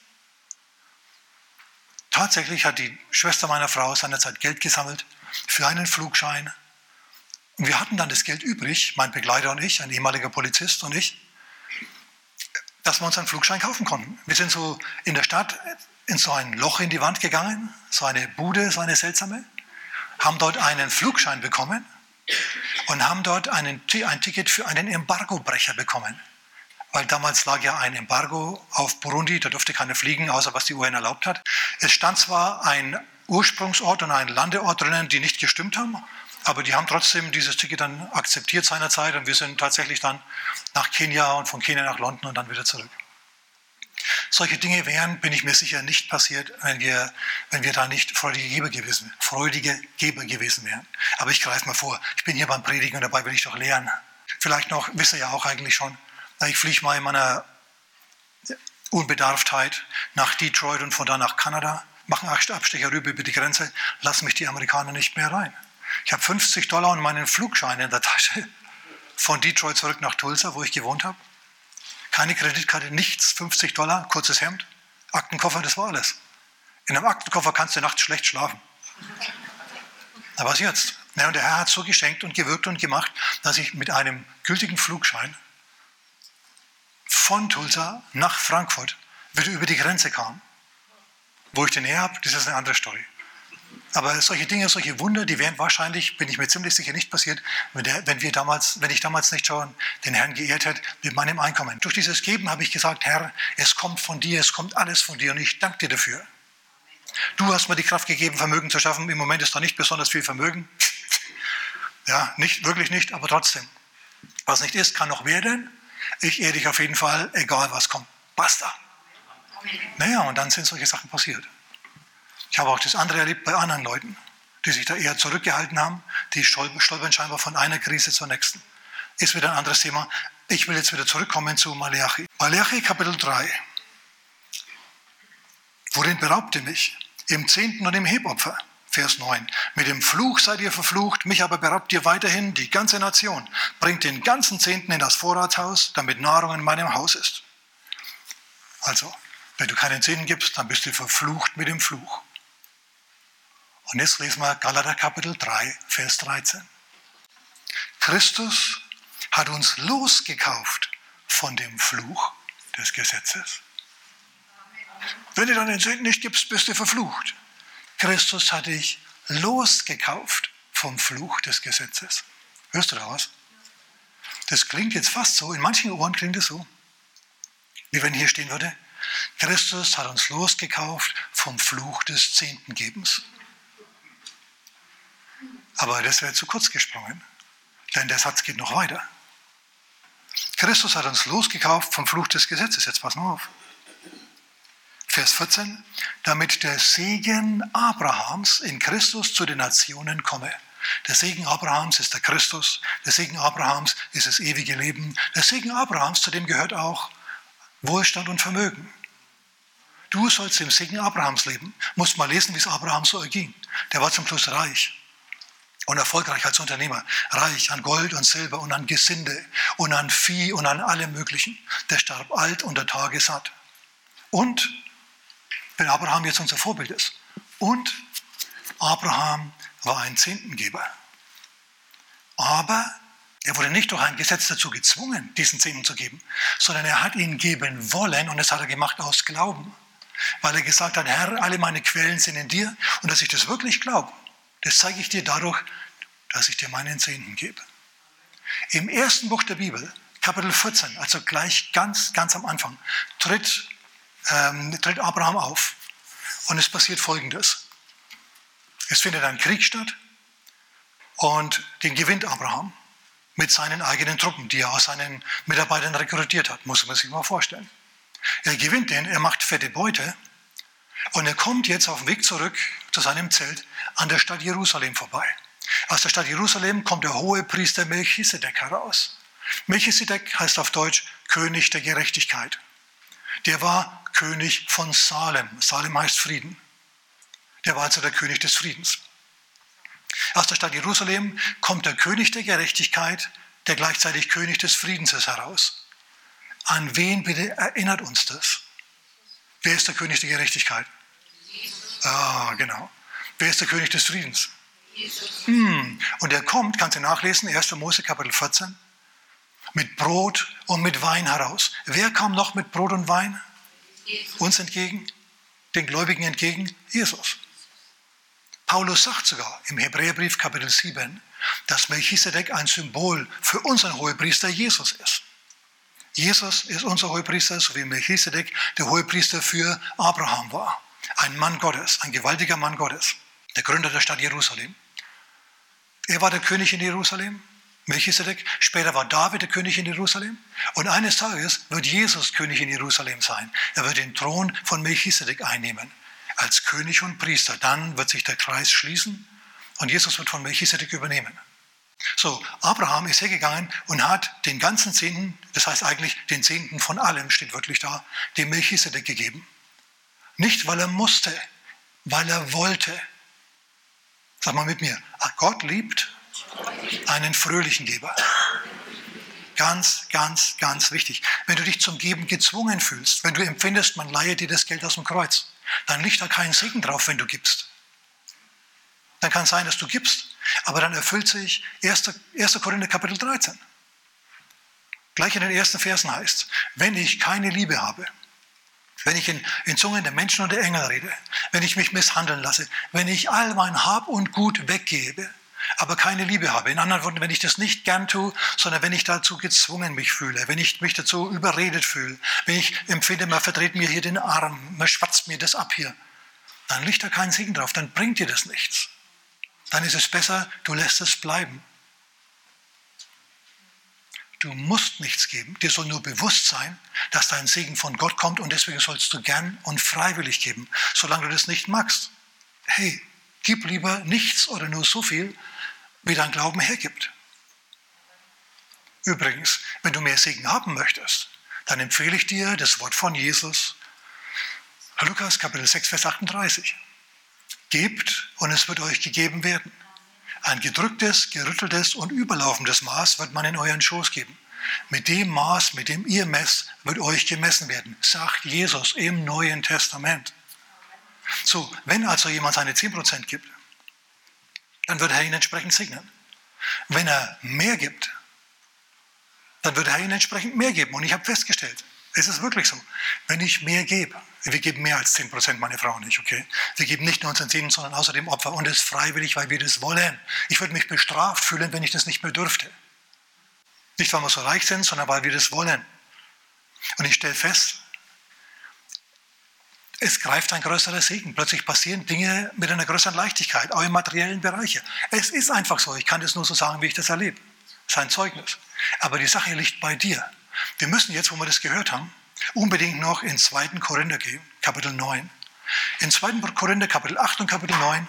Tatsächlich hat die Schwester meiner Frau seinerzeit Geld gesammelt für einen Flugschein. Und wir hatten dann das Geld übrig, mein Begleiter und ich, ein ehemaliger Polizist und ich dass wir uns einen Flugschein kaufen konnten. Wir sind so in der Stadt in so ein Loch in die Wand gegangen, so eine Bude, so eine seltsame, haben dort einen Flugschein bekommen und haben dort einen, ein Ticket für einen Embargobrecher bekommen. Weil damals lag ja ein Embargo auf Burundi, da durfte keiner fliegen, außer was die UN erlaubt hat. Es stand zwar ein Ursprungsort und ein Landeort drinnen, die nicht gestimmt haben, aber die haben trotzdem dieses Ticket dann akzeptiert seinerzeit und wir sind tatsächlich dann nach Kenia und von Kenia nach London und dann wieder zurück. Solche Dinge wären, bin ich mir sicher, nicht passiert, wenn wir, wenn wir da nicht freudige Geber gewesen, freudige Geber gewesen wären. Aber ich greife mal vor, ich bin hier beim Predigen und dabei will ich doch lehren. Vielleicht noch, wisst ihr ja auch eigentlich schon, ich fliege mal in meiner Unbedarftheit nach Detroit und von da nach Kanada, mache einen Abstecher rüber über die Grenze, lassen mich die Amerikaner nicht mehr rein. Ich habe 50 Dollar und meinen Flugschein in der Tasche von Detroit zurück nach Tulsa, wo ich gewohnt habe. Keine Kreditkarte, nichts, 50 Dollar, kurzes Hemd, Aktenkoffer, das war alles. In einem Aktenkoffer kannst du nachts schlecht schlafen. Na was jetzt? Ja, und der Herr hat so geschenkt und gewirkt und gemacht, dass ich mit einem gültigen Flugschein von Tulsa nach Frankfurt wieder über die Grenze kam. Wo ich den her habe, das ist eine andere Story. Aber solche Dinge, solche Wunder, die wären wahrscheinlich, bin ich mir ziemlich sicher, nicht passiert, wenn, der, wenn, wir damals, wenn ich damals nicht schon den Herrn geehrt hätte mit meinem Einkommen. Durch dieses Geben habe ich gesagt, Herr, es kommt von dir, es kommt alles von dir und ich danke dir dafür. Du hast mir die Kraft gegeben, Vermögen zu schaffen. Im Moment ist da nicht besonders viel Vermögen. Ja, nicht, wirklich nicht, aber trotzdem. Was nicht ist, kann noch werden. Ich ehre dich auf jeden Fall, egal was kommt. Basta. Naja, und dann sind solche Sachen passiert. Ich habe auch das andere erlebt bei anderen Leuten, die sich da eher zurückgehalten haben, die stolpern scheinbar von einer Krise zur nächsten. Ist wieder ein anderes Thema. Ich will jetzt wieder zurückkommen zu Malachi. Malachi Kapitel 3. Worin beraubte mich? Im Zehnten und im Hebopfer. Vers 9. Mit dem Fluch seid ihr verflucht, mich aber beraubt ihr weiterhin, die ganze Nation. Bringt den ganzen Zehnten in das Vorratshaus, damit Nahrung in meinem Haus ist. Also, wenn du keinen Zehnten gibst, dann bist du verflucht mit dem Fluch. Und jetzt lesen wir Galater Kapitel 3, Vers 13. Christus hat uns losgekauft von dem Fluch des Gesetzes. Wenn du dann den Sünden nicht gibst, bist du verflucht. Christus hat dich losgekauft vom Fluch des Gesetzes. Hörst du da was? Das klingt jetzt fast so, in manchen Ohren klingt es so, wie wenn hier stehen würde, Christus hat uns losgekauft vom Fluch des Zehntengebens. Aber das wäre zu kurz gesprungen, denn der Satz geht noch weiter. Christus hat uns losgekauft vom Fluch des Gesetzes. Jetzt pass mal auf. Vers 14, damit der Segen Abrahams in Christus zu den Nationen komme. Der Segen Abrahams ist der Christus, der Segen Abrahams ist das ewige Leben. Der Segen Abrahams, zu dem gehört auch Wohlstand und Vermögen. Du sollst im Segen Abrahams leben. Musst mal lesen, wie es Abraham so erging. Der war zum Schluss reich und erfolgreich als Unternehmer. Reich an Gold und Silber und an Gesinde und an Vieh und an allem Möglichen. Der starb alt und der Tage satt. Und, wenn Abraham jetzt unser Vorbild ist, und Abraham war ein Zehntengeber. Aber er wurde nicht durch ein Gesetz dazu gezwungen, diesen Zehnten zu geben, sondern er hat ihn geben wollen und das hat er gemacht aus Glauben. Weil er gesagt hat, Herr, alle meine Quellen sind in dir und dass ich das wirklich glaube, das zeige ich dir dadurch, dass ich dir meinen Zehnten gebe. Im ersten Buch der Bibel, Kapitel 14, also gleich ganz, ganz am Anfang, tritt, ähm, tritt Abraham auf und es passiert Folgendes. Es findet ein Krieg statt und den gewinnt Abraham mit seinen eigenen Truppen, die er aus seinen Mitarbeitern rekrutiert hat, muss man sich mal vorstellen. Er gewinnt den, er macht fette Beute und er kommt jetzt auf dem Weg zurück zu seinem Zelt an der Stadt Jerusalem vorbei. Aus der Stadt Jerusalem kommt der hohe Priester Melchisedek heraus. Melchisedek heißt auf Deutsch König der Gerechtigkeit. Der war König von Salem. Salem heißt Frieden. Der war also der König des Friedens. Aus der Stadt Jerusalem kommt der König der Gerechtigkeit, der gleichzeitig König des Friedens ist, heraus. An wen bitte erinnert uns das? Wer ist der König der Gerechtigkeit? Ah, genau. Wer ist der König des Friedens? Hm. Und er kommt, kannst du nachlesen, 1. Mose Kapitel 14, mit Brot und mit Wein heraus. Wer kam noch mit Brot und Wein? Jesus. Uns entgegen, den Gläubigen entgegen? Jesus. Paulus sagt sogar im Hebräerbrief Kapitel 7, dass Melchisedek ein Symbol für unseren Hohepriester Jesus ist. Jesus ist unser Hohepriester, so wie Melchisedek der Hohepriester für Abraham war. Ein Mann Gottes, ein gewaltiger Mann Gottes, der Gründer der Stadt Jerusalem. Er war der König in Jerusalem, Melchisedek. Später war David der König in Jerusalem. Und eines Tages wird Jesus König in Jerusalem sein. Er wird den Thron von Melchisedek einnehmen als König und Priester. Dann wird sich der Kreis schließen und Jesus wird von Melchisedek übernehmen. So, Abraham ist hergegangen und hat den ganzen Zehnten, das heißt eigentlich den Zehnten von allem, steht wirklich da, dem Melchisedek gegeben. Nicht, weil er musste, weil er wollte. Sag mal mit mir, ah, Gott liebt einen fröhlichen Geber. Ganz, ganz, ganz wichtig. Wenn du dich zum Geben gezwungen fühlst, wenn du empfindest, man leihe dir das Geld aus dem Kreuz, dann liegt da kein Segen drauf, wenn du gibst. Dann kann es sein, dass du gibst, aber dann erfüllt sich 1. 1. Korinther Kapitel 13. Gleich in den ersten Versen heißt, wenn ich keine Liebe habe, wenn ich in, in Zungen der Menschen und der Engel rede, wenn ich mich misshandeln lasse, wenn ich all mein Hab und Gut weggebe, aber keine Liebe habe. In anderen Worten, wenn ich das nicht gern tue, sondern wenn ich dazu gezwungen mich fühle, wenn ich mich dazu überredet fühle, wenn ich empfinde, man verdreht mir hier den Arm, man schwatzt mir das ab hier, dann liegt da kein Segen drauf, dann bringt dir das nichts. Dann ist es besser, du lässt es bleiben. Du musst nichts geben. Dir soll nur bewusst sein, dass dein Segen von Gott kommt und deswegen sollst du gern und freiwillig geben, solange du das nicht magst. Hey, gib lieber nichts oder nur so viel, wie dein Glauben hergibt. Übrigens, wenn du mehr Segen haben möchtest, dann empfehle ich dir das Wort von Jesus, Lukas Kapitel 6, Vers 38. Gebt und es wird euch gegeben werden. Ein gedrücktes, gerütteltes und überlaufendes Maß wird man in euren Schoß geben. Mit dem Maß, mit dem ihr messt, wird euch gemessen werden, sagt Jesus im Neuen Testament. So, wenn also jemand seine 10% gibt, dann wird er ihn entsprechend segnen. Wenn er mehr gibt, dann wird er ihn entsprechend mehr geben. Und ich habe festgestellt, es ist wirklich so, wenn ich mehr gebe, wir geben mehr als 10 Prozent, meine Frau und ich, okay? Wir geben nicht nur unseren Zehnten, sondern außerdem Opfer und es freiwillig, weil wir das wollen. Ich würde mich bestraft fühlen, wenn ich das nicht mehr dürfte. Nicht, weil wir so reich sind, sondern weil wir das wollen. Und ich stelle fest, es greift ein größerer Segen. Plötzlich passieren Dinge mit einer größeren Leichtigkeit, auch im materiellen Bereich. Es ist einfach so. Ich kann das nur so sagen, wie ich das erlebe. Das ist ein Zeugnis. Aber die Sache liegt bei dir. Wir müssen jetzt, wo wir das gehört haben, unbedingt noch in 2. Korinther gehen, Kapitel 9. In 2. Korinther, Kapitel 8 und Kapitel 9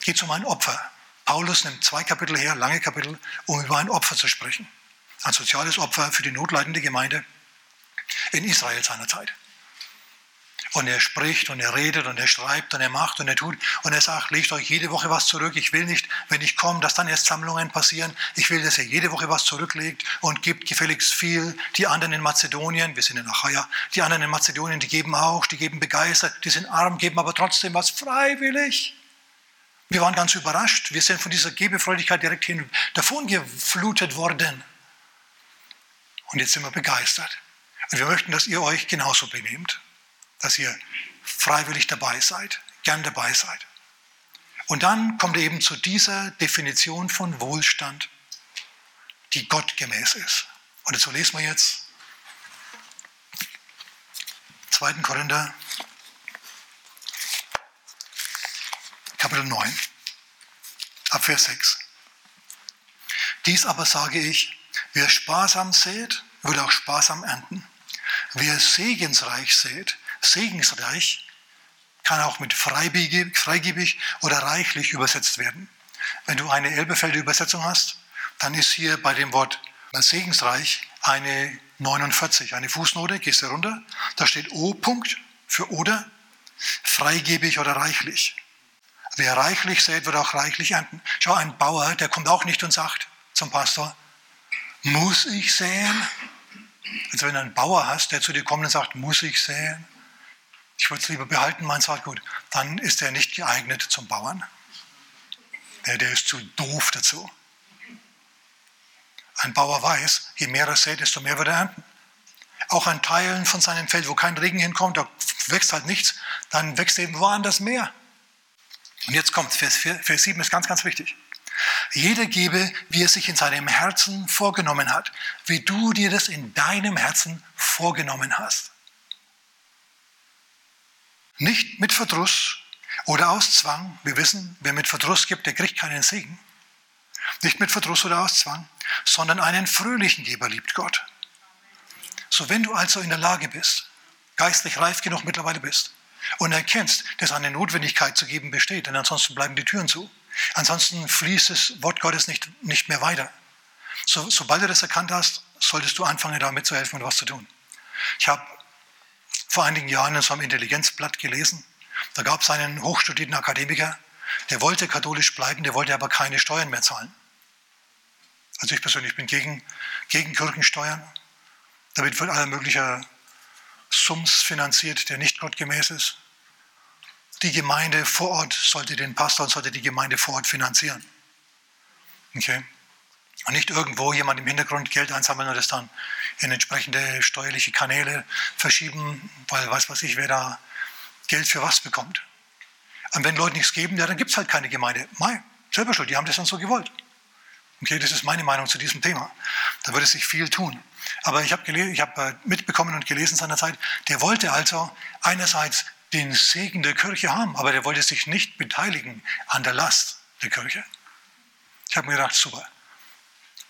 geht es um ein Opfer. Paulus nimmt zwei Kapitel her, lange Kapitel, um über ein Opfer zu sprechen. Ein soziales Opfer für die notleidende Gemeinde in Israel seiner Zeit. Und er spricht und er redet und er schreibt und er macht und er tut und er sagt, legt euch jede Woche was zurück. Ich will nicht, wenn ich komme, dass dann erst Sammlungen passieren. Ich will, dass ihr jede Woche was zurücklegt und gibt gefälligst viel. Die anderen in Mazedonien, wir sind in Achaia, die anderen in Mazedonien, die geben auch, die geben begeistert, die sind arm, geben aber trotzdem was freiwillig. Wir waren ganz überrascht. Wir sind von dieser Gebefreudigkeit direkt hin davon geflutet worden. Und jetzt sind wir begeistert. Und wir möchten, dass ihr euch genauso benehmt dass ihr freiwillig dabei seid, gern dabei seid. Und dann kommt ihr eben zu dieser Definition von Wohlstand, die gottgemäß ist. Und dazu lesen wir jetzt 2. Korinther, Kapitel 9, ab Vers 6. Dies aber sage ich, wer sparsam sät, wird auch sparsam ernten. Wer segensreich sät, segensreich kann auch mit freigebig oder reichlich übersetzt werden. Wenn du eine Elbefelder Übersetzung hast, dann ist hier bei dem Wort segensreich eine 49, eine Fußnote, gehst du runter, da steht O Punkt für oder, freigebig oder reichlich. Wer reichlich sät, wird auch reichlich ernten. Schau, ein Bauer, der kommt auch nicht und sagt zum Pastor, muss ich säen? Also wenn du einen Bauer hast, der zu dir kommt und sagt, muss ich säen? Ich würde es lieber behalten, mein Saatgut, dann ist er nicht geeignet zum Bauern. Der, der ist zu doof dazu. Ein Bauer weiß, je mehr er sät, desto mehr wird er ernten. Auch an Teilen von seinem Feld, wo kein Regen hinkommt, da wächst halt nichts, dann wächst eben woanders mehr. Und jetzt kommt Vers, 4, Vers 7 ist ganz, ganz wichtig. Jeder gebe, wie er sich in seinem Herzen vorgenommen hat, wie du dir das in deinem Herzen vorgenommen hast. Nicht mit Verdruss oder aus Zwang. Wir wissen, wer mit Verdruss gibt, der kriegt keinen Segen. Nicht mit Verdruss oder aus Zwang, sondern einen fröhlichen Geber liebt Gott. So wenn du also in der Lage bist, geistlich reif genug mittlerweile bist und erkennst, dass eine Notwendigkeit zu geben besteht, denn ansonsten bleiben die Türen zu. Ansonsten fließt das Wort Gottes nicht, nicht mehr weiter. So, sobald du das erkannt hast, solltest du anfangen, damit zu helfen und was zu tun. Ich habe vor einigen Jahren in so einem Intelligenzblatt gelesen. Da gab es einen hochstudierten Akademiker, der wollte katholisch bleiben, der wollte aber keine Steuern mehr zahlen. Also ich persönlich bin gegen, gegen Kirchensteuern. Damit wird aller möglicher Sums finanziert, der nicht gottgemäß ist. Die Gemeinde vor Ort sollte den Pastor und sollte die Gemeinde vor Ort finanzieren. Okay? Und nicht irgendwo jemand im Hintergrund Geld einsammeln und das dann in entsprechende steuerliche Kanäle verschieben, weil weiß was ich, wer da Geld für was bekommt. Und wenn Leute nichts geben, ja, dann gibt es halt keine Gemeinde. Mai, selber schuld, die haben das dann so gewollt. Okay, das ist meine Meinung zu diesem Thema. Da würde sich viel tun. Aber ich habe hab äh, mitbekommen und gelesen seinerzeit, der wollte also einerseits den Segen der Kirche haben, aber der wollte sich nicht beteiligen an der Last der Kirche. Ich habe mir gedacht, super,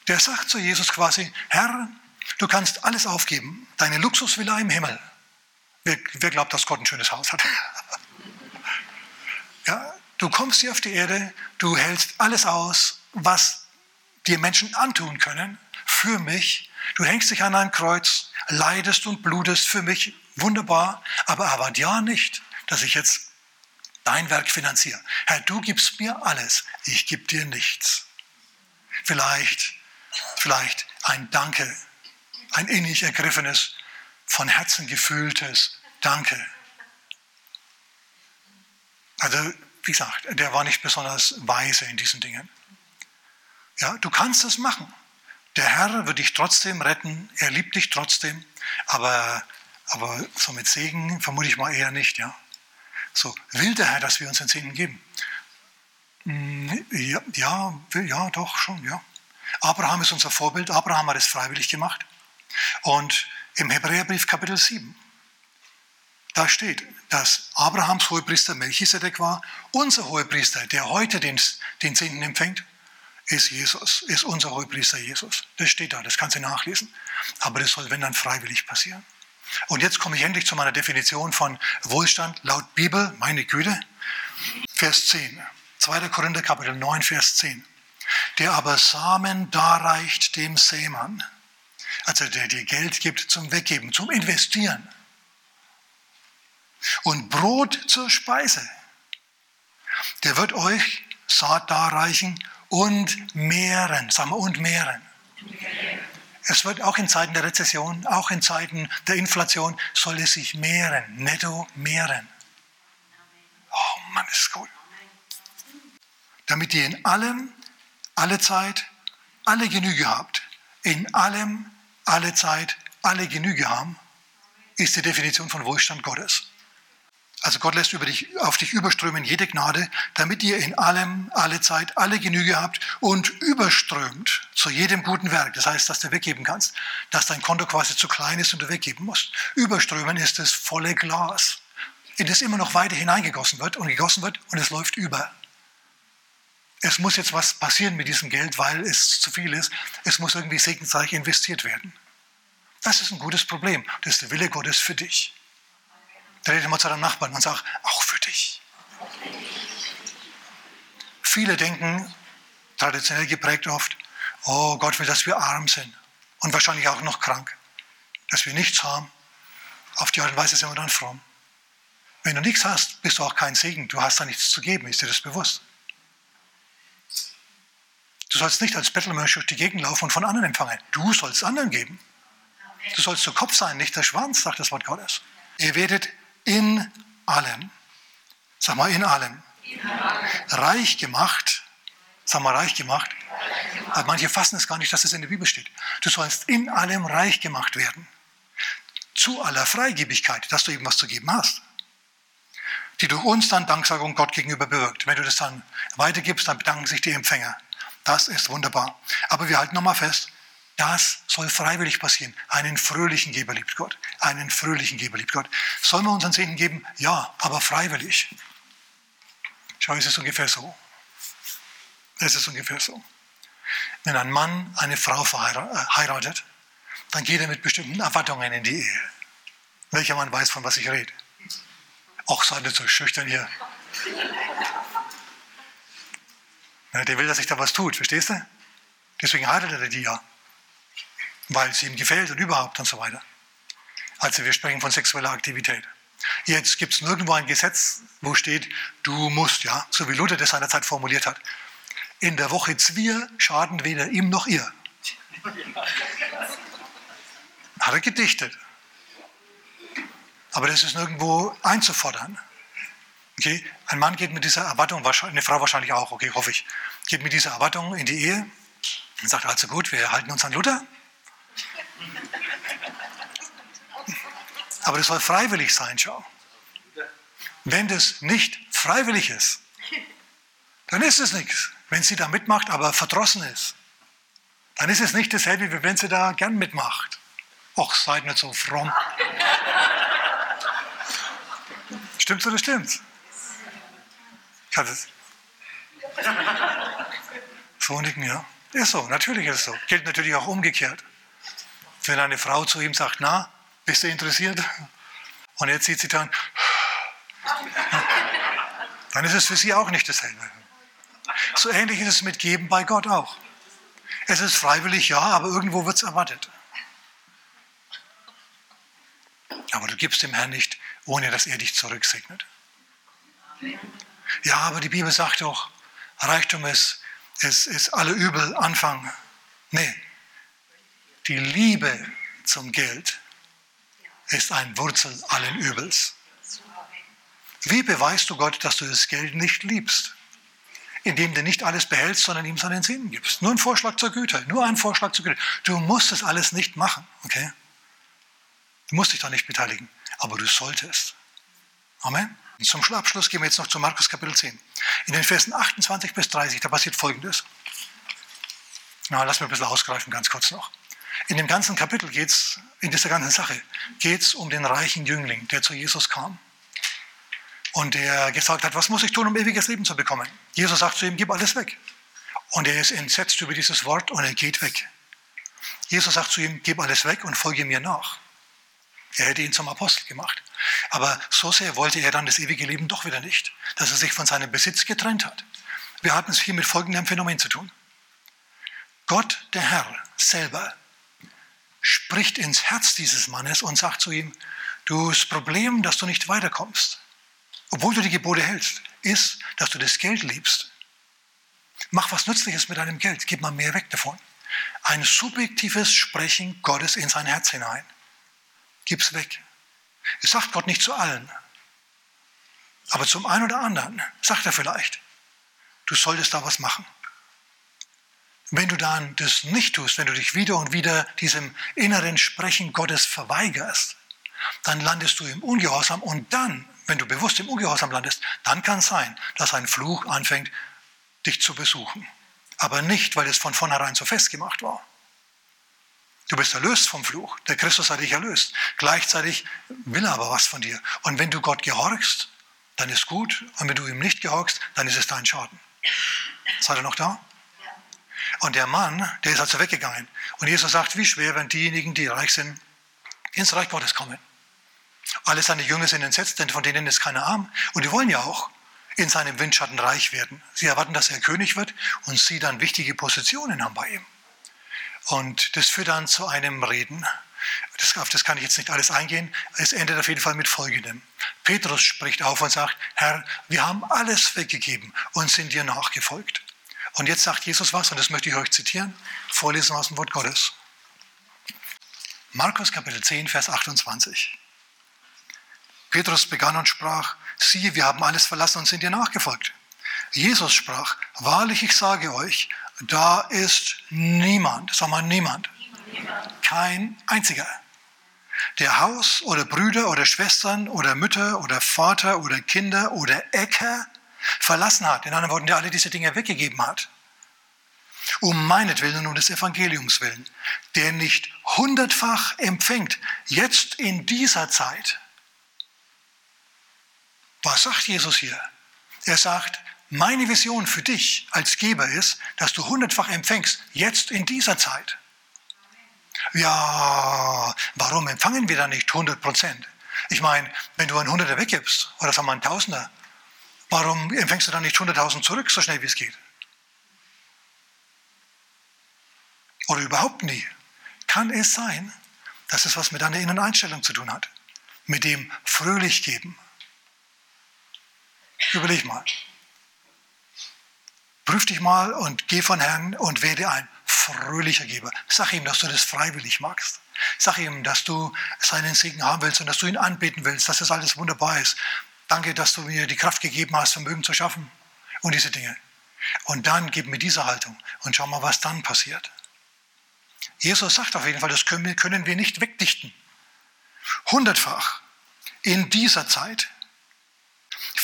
der sagt zu Jesus quasi, Herr, du kannst alles aufgeben, deine Luxusvilla im Himmel. Wer, wer glaubt, dass Gott ein schönes Haus hat? ja, du kommst hier auf die Erde, du hältst alles aus, was dir Menschen antun können, für mich. Du hängst dich an ein Kreuz, leidest und blutest für mich, wunderbar, aber erwart ja nicht, dass ich jetzt dein Werk finanziere. Herr, du gibst mir alles, ich gebe dir nichts. Vielleicht vielleicht ein Danke, ein innig ergriffenes, von Herzen gefühltes Danke. Also, wie gesagt, der war nicht besonders weise in diesen Dingen. Ja, du kannst es machen. Der Herr wird dich trotzdem retten, er liebt dich trotzdem, aber, aber so mit Segen vermute ich mal eher nicht. Ja? So, will der Herr, dass wir uns den Segen geben? Hm, ja, ja, ja, doch schon, ja. Abraham ist unser Vorbild. Abraham hat es freiwillig gemacht. Und im Hebräerbrief Kapitel 7, da steht, dass Abrahams Hohepriester Melchisedek war, unser Hohepriester, der heute den, den Zehnten empfängt, ist Jesus, ist unser Hohepriester Jesus. Das steht da, das kannst du nachlesen. Aber das soll, wenn dann, freiwillig passieren. Und jetzt komme ich endlich zu meiner Definition von Wohlstand laut Bibel, meine Güte. Vers 10, 2. Korinther Kapitel 9, Vers 10. Der aber Samen darreicht dem Sämann, also der dir Geld gibt zum Weggeben, zum Investieren. Und Brot zur Speise. Der wird euch Saat darreichen und mehren, sagen wir, und mehren. Es wird auch in Zeiten der Rezession, auch in Zeiten der Inflation, soll es sich mehren, netto mehren. Oh Mann, ist gut. Damit ihr in allem, alle Zeit, alle Genüge habt. In allem, alle Zeit, alle Genüge haben, ist die Definition von Wohlstand Gottes. Also Gott lässt dich, auf dich überströmen jede Gnade, damit ihr in allem, alle Zeit, alle Genüge habt und überströmt zu jedem guten Werk. Das heißt, dass du weggeben kannst, dass dein Konto quasi zu klein ist und du weggeben musst. Überströmen ist das volle Glas, in das immer noch weiter hineingegossen wird und gegossen wird und es läuft über. Es muss jetzt was passieren mit diesem Geld, weil es zu viel ist. Es muss irgendwie segensreich investiert werden. Das ist ein gutes Problem. Das ist der Wille Gottes für dich. Dreh mal zu deinem Nachbarn und sag, auch für dich. Viele denken, traditionell geprägt oft, oh Gott will, dass wir arm sind und wahrscheinlich auch noch krank, dass wir nichts haben. Auf die Art und Weise sind wir dann fromm. Wenn du nichts hast, bist du auch kein Segen. Du hast da nichts zu geben. Ist dir das bewusst? Du sollst nicht als Bettelmönch durch die Gegend laufen und von anderen empfangen. Du sollst anderen geben. Du sollst der Kopf sein, nicht der Schwanz, sagt das Wort Gottes. Ihr werdet in allem, sag mal in allem, reich gemacht, sag mal reich gemacht, aber manche fassen es gar nicht, dass es in der Bibel steht. Du sollst in allem reich gemacht werden. Zu aller Freigebigkeit, dass du eben was zu geben hast. Die durch uns dann Danksagung Gott gegenüber bewirkt. Wenn du das dann weitergibst, dann bedanken sich die Empfänger. Das ist wunderbar. Aber wir halten nochmal fest, das soll freiwillig passieren. Einen fröhlichen Geber liebt Gott. Einen fröhlichen Geber liebt Gott. Sollen wir unseren Segen geben? Ja, aber freiwillig. Schau, es ist ungefähr so. Es ist ungefähr so. Wenn ein Mann eine Frau äh, heiratet, dann geht er mit bestimmten Erwartungen in die Ehe. Welcher Mann weiß, von was ich rede? Auch seid nicht so schüchtern hier. Der will, dass sich da was tut, verstehst du? Deswegen heiratet er die ja weil es ihm gefällt und überhaupt und so weiter. Also wir sprechen von sexueller Aktivität. Jetzt gibt es nirgendwo ein Gesetz, wo steht, du musst, ja, so wie Luther das seinerzeit formuliert hat. In der Woche Zwier schaden weder ihm noch ihr. Hat er gedichtet. Aber das ist nirgendwo einzufordern. Okay? Ein Mann geht mit dieser Erwartung, eine Frau wahrscheinlich auch, okay, hoffe ich, geht mit dieser Erwartung in die Ehe und sagt, also gut, wir halten uns an Luther, aber das soll freiwillig sein, schau. Wenn das nicht freiwillig ist, dann ist es nichts. Wenn sie da mitmacht, aber verdrossen ist, dann ist es nicht dasselbe, wie wenn sie da gern mitmacht. Och, seid nicht so fromm. Stimmt's oder stimmt's? Ich hatte es. So nicken, ja. Ist so, natürlich ist es so. Gilt natürlich auch umgekehrt. Wenn eine Frau zu ihm sagt, na, bist du interessiert? Und jetzt sieht sie dann, dann ist es für sie auch nicht dasselbe. So ähnlich ist es mit Geben bei Gott auch. Es ist freiwillig, ja, aber irgendwo wird es erwartet. Aber du gibst dem Herrn nicht, ohne dass er dich zurücksegnet. Ja, aber die Bibel sagt doch, Reichtum ist, ist, ist alle Übel Anfang. Nee, die Liebe zum Geld ist ein Wurzel allen Übels. Wie beweist du Gott, dass du das Geld nicht liebst? Indem du nicht alles behältst, sondern ihm seinen Sinn gibst. Nur ein Vorschlag zur Güte, nur ein Vorschlag zur Güte. Du musst das alles nicht machen, okay? Du musst dich da nicht beteiligen, aber du solltest. Amen. Und zum Abschluss gehen wir jetzt noch zu Markus Kapitel 10. In den Versen 28 bis 30, da passiert Folgendes. Na, lass mir ein bisschen ausgreifen, ganz kurz noch. In dem ganzen Kapitel geht es, in dieser ganzen Sache, geht es um den reichen Jüngling, der zu Jesus kam. Und der gesagt hat, was muss ich tun, um ewiges Leben zu bekommen? Jesus sagt zu ihm, gib alles weg. Und er ist entsetzt über dieses Wort und er geht weg. Jesus sagt zu ihm, gib alles weg und folge mir nach. Er hätte ihn zum Apostel gemacht. Aber so sehr wollte er dann das ewige Leben doch wieder nicht, dass er sich von seinem Besitz getrennt hat. Wir hatten es hier mit folgendem Phänomen zu tun. Gott, der Herr selber, spricht ins Herz dieses Mannes und sagt zu ihm, du das Problem, dass du nicht weiterkommst, obwohl du die Gebote hältst, ist, dass du das Geld liebst. Mach was Nützliches mit deinem Geld, gib mal mehr weg davon. Ein subjektives Sprechen Gottes in sein Herz hinein. Gib's weg. Es sagt Gott nicht zu allen. Aber zum einen oder anderen sagt er vielleicht, du solltest da was machen. Wenn du dann das nicht tust, wenn du dich wieder und wieder diesem inneren Sprechen Gottes verweigerst, dann landest du im Ungehorsam und dann, wenn du bewusst im Ungehorsam landest, dann kann es sein, dass ein Fluch anfängt, dich zu besuchen. Aber nicht, weil es von vornherein so festgemacht war. Du bist erlöst vom Fluch. Der Christus hat dich erlöst. Gleichzeitig will er aber was von dir. Und wenn du Gott gehorchst, dann ist gut. Und wenn du ihm nicht gehorchst, dann ist es dein Schaden. Seid ihr noch da? Und der Mann, der ist also weggegangen. Und Jesus sagt, wie schwer, wenn diejenigen, die reich sind, ins Reich Gottes kommen. Alle seine Jünger sind entsetzt, denn von denen ist keiner arm. Und die wollen ja auch in seinem Windschatten reich werden. Sie erwarten, dass er König wird und sie dann wichtige Positionen haben bei ihm. Und das führt dann zu einem Reden. Das, auf das kann ich jetzt nicht alles eingehen. Es endet auf jeden Fall mit Folgendem. Petrus spricht auf und sagt, Herr, wir haben alles weggegeben und sind dir nachgefolgt. Und jetzt sagt Jesus was, und das möchte ich euch zitieren, vorlesen aus dem Wort Gottes. Markus Kapitel 10, Vers 28. Petrus begann und sprach, siehe, wir haben alles verlassen und sind dir nachgefolgt. Jesus sprach, wahrlich, ich sage euch, da ist niemand, sag mal niemand, kein einziger, der Haus oder Brüder oder Schwestern oder Mütter oder Vater oder Kinder oder Äcker verlassen hat, in anderen Worten, der alle diese Dinge weggegeben hat, um meinetwillen und um des Evangeliums willen, der nicht hundertfach empfängt, jetzt in dieser Zeit. Was sagt Jesus hier? Er sagt, meine Vision für dich als Geber ist, dass du hundertfach empfängst, jetzt in dieser Zeit. Ja, warum empfangen wir dann nicht 100 Prozent? Ich meine, wenn du ein Hunderter weggibst, oder sagen wir ein Tausender, warum empfängst du dann nicht 100.000 zurück, so schnell wie es geht? Oder überhaupt nie. Kann es sein, dass es was mit deiner inneren Einstellung zu tun hat? Mit dem fröhlich geben? Überleg mal. Prüf dich mal und geh von Herrn und werde ein fröhlicher Geber. Sag ihm, dass du das freiwillig magst. Sag ihm, dass du seinen Segen haben willst und dass du ihn anbeten willst, dass das alles wunderbar ist. Danke, dass du mir die Kraft gegeben hast, Vermögen zu schaffen und diese Dinge. Und dann gib mir diese Haltung und schau mal, was dann passiert. Jesus sagt auf jeden Fall, das können wir, können wir nicht wegdichten. Hundertfach in dieser Zeit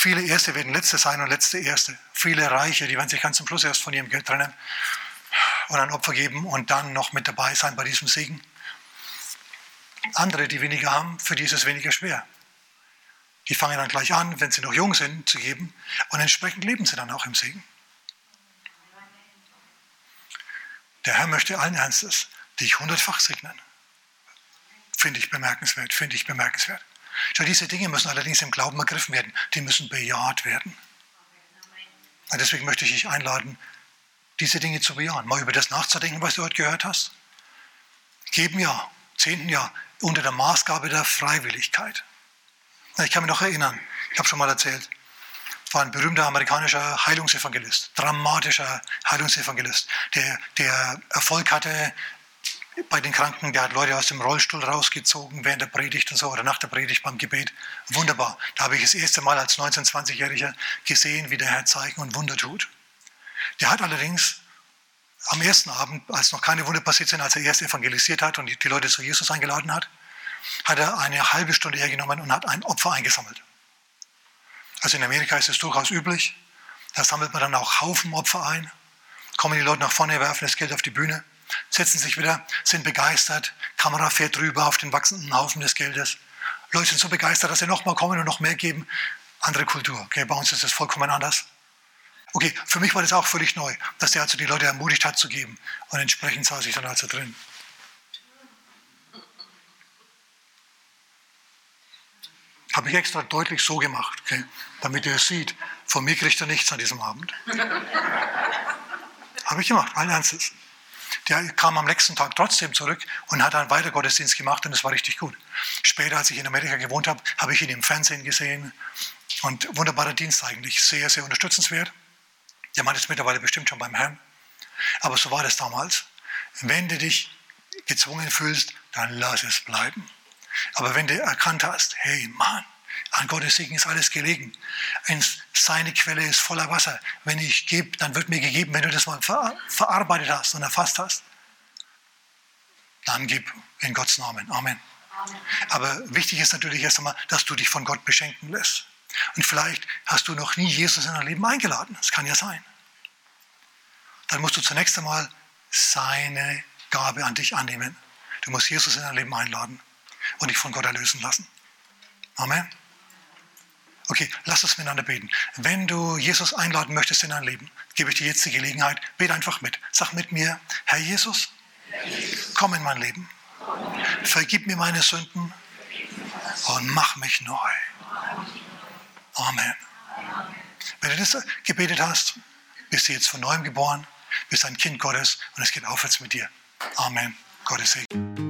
Viele Erste werden Letzte sein und Letzte Erste. Viele Reiche, die werden sich ganz zum Schluss erst von ihrem Geld trennen und ein Opfer geben und dann noch mit dabei sein bei diesem Segen. Andere, die weniger haben, für die ist es weniger schwer. Die fangen dann gleich an, wenn sie noch jung sind, zu geben und entsprechend leben sie dann auch im Segen. Der Herr möchte allen Ernstes dich hundertfach segnen. Finde ich bemerkenswert, finde ich bemerkenswert. Schau, diese Dinge müssen allerdings im Glauben ergriffen werden. Die müssen bejaht werden. Und deswegen möchte ich dich einladen, diese Dinge zu bejahen. Mal über das nachzudenken, was du heute gehört hast. Geben ja, zehnten Jahr, unter der Maßgabe der Freiwilligkeit. Ich kann mich noch erinnern, ich habe schon mal erzählt, war ein berühmter amerikanischer Heilungsevangelist, dramatischer Heilungsevangelist, der, der Erfolg hatte bei den Kranken, der hat Leute aus dem Rollstuhl rausgezogen während der Predigt und so oder nach der Predigt beim Gebet. Wunderbar. Da habe ich das erste Mal als 19-, 20-Jähriger gesehen, wie der Herr Zeichen und Wunder tut. Der hat allerdings am ersten Abend, als noch keine Wunder passiert sind, als er erst evangelisiert hat und die Leute zu Jesus eingeladen hat, hat er eine halbe Stunde hergenommen und hat ein Opfer eingesammelt. Also in Amerika ist es durchaus üblich. Da sammelt man dann auch Haufen Opfer ein, kommen die Leute nach vorne, werfen das Geld auf die Bühne setzen sich wieder, sind begeistert. Kamera fährt drüber auf den wachsenden Haufen des Geldes. Leute sind so begeistert, dass sie nochmal kommen und noch mehr geben. Andere Kultur. Okay, bei uns ist das vollkommen anders. Okay, für mich war das auch völlig neu, dass der also die Leute ermutigt hat zu geben. Und entsprechend saß ich dann also drin. Habe ich extra deutlich so gemacht, okay? damit ihr es sieht. Von mir kriegt er nichts an diesem Abend. Habe ich gemacht, allen Ernstes. Der kam am nächsten Tag trotzdem zurück und hat einen weiter Gottesdienst gemacht und es war richtig gut. Später, als ich in Amerika gewohnt habe, habe ich ihn im Fernsehen gesehen und wunderbarer Dienst eigentlich, sehr, sehr unterstützenswert. Der Mann ist mittlerweile bestimmt schon beim Herrn. Aber so war das damals. Wenn du dich gezwungen fühlst, dann lass es bleiben. Aber wenn du erkannt hast, hey Mann, an Gottes Segen ist alles gelegen. Seine Quelle ist voller Wasser. Wenn ich gebe, dann wird mir gegeben, wenn du das mal verarbeitet hast und erfasst hast. Dann gib in Gottes Namen. Amen. Amen. Aber wichtig ist natürlich erst einmal, dass du dich von Gott beschenken lässt. Und vielleicht hast du noch nie Jesus in dein Leben eingeladen. Das kann ja sein. Dann musst du zunächst einmal seine Gabe an dich annehmen. Du musst Jesus in dein Leben einladen und dich von Gott erlösen lassen. Amen. Okay, lass uns miteinander beten. Wenn du Jesus einladen möchtest in dein Leben, gebe ich dir jetzt die Gelegenheit, bete einfach mit. Sag mit mir, Herr Jesus, komm in mein Leben. Vergib mir meine Sünden und mach mich neu. Amen. Wenn du das gebetet hast, bist du jetzt von neuem geboren, bist ein Kind Gottes und es geht aufwärts mit dir. Amen. Gottes Segen.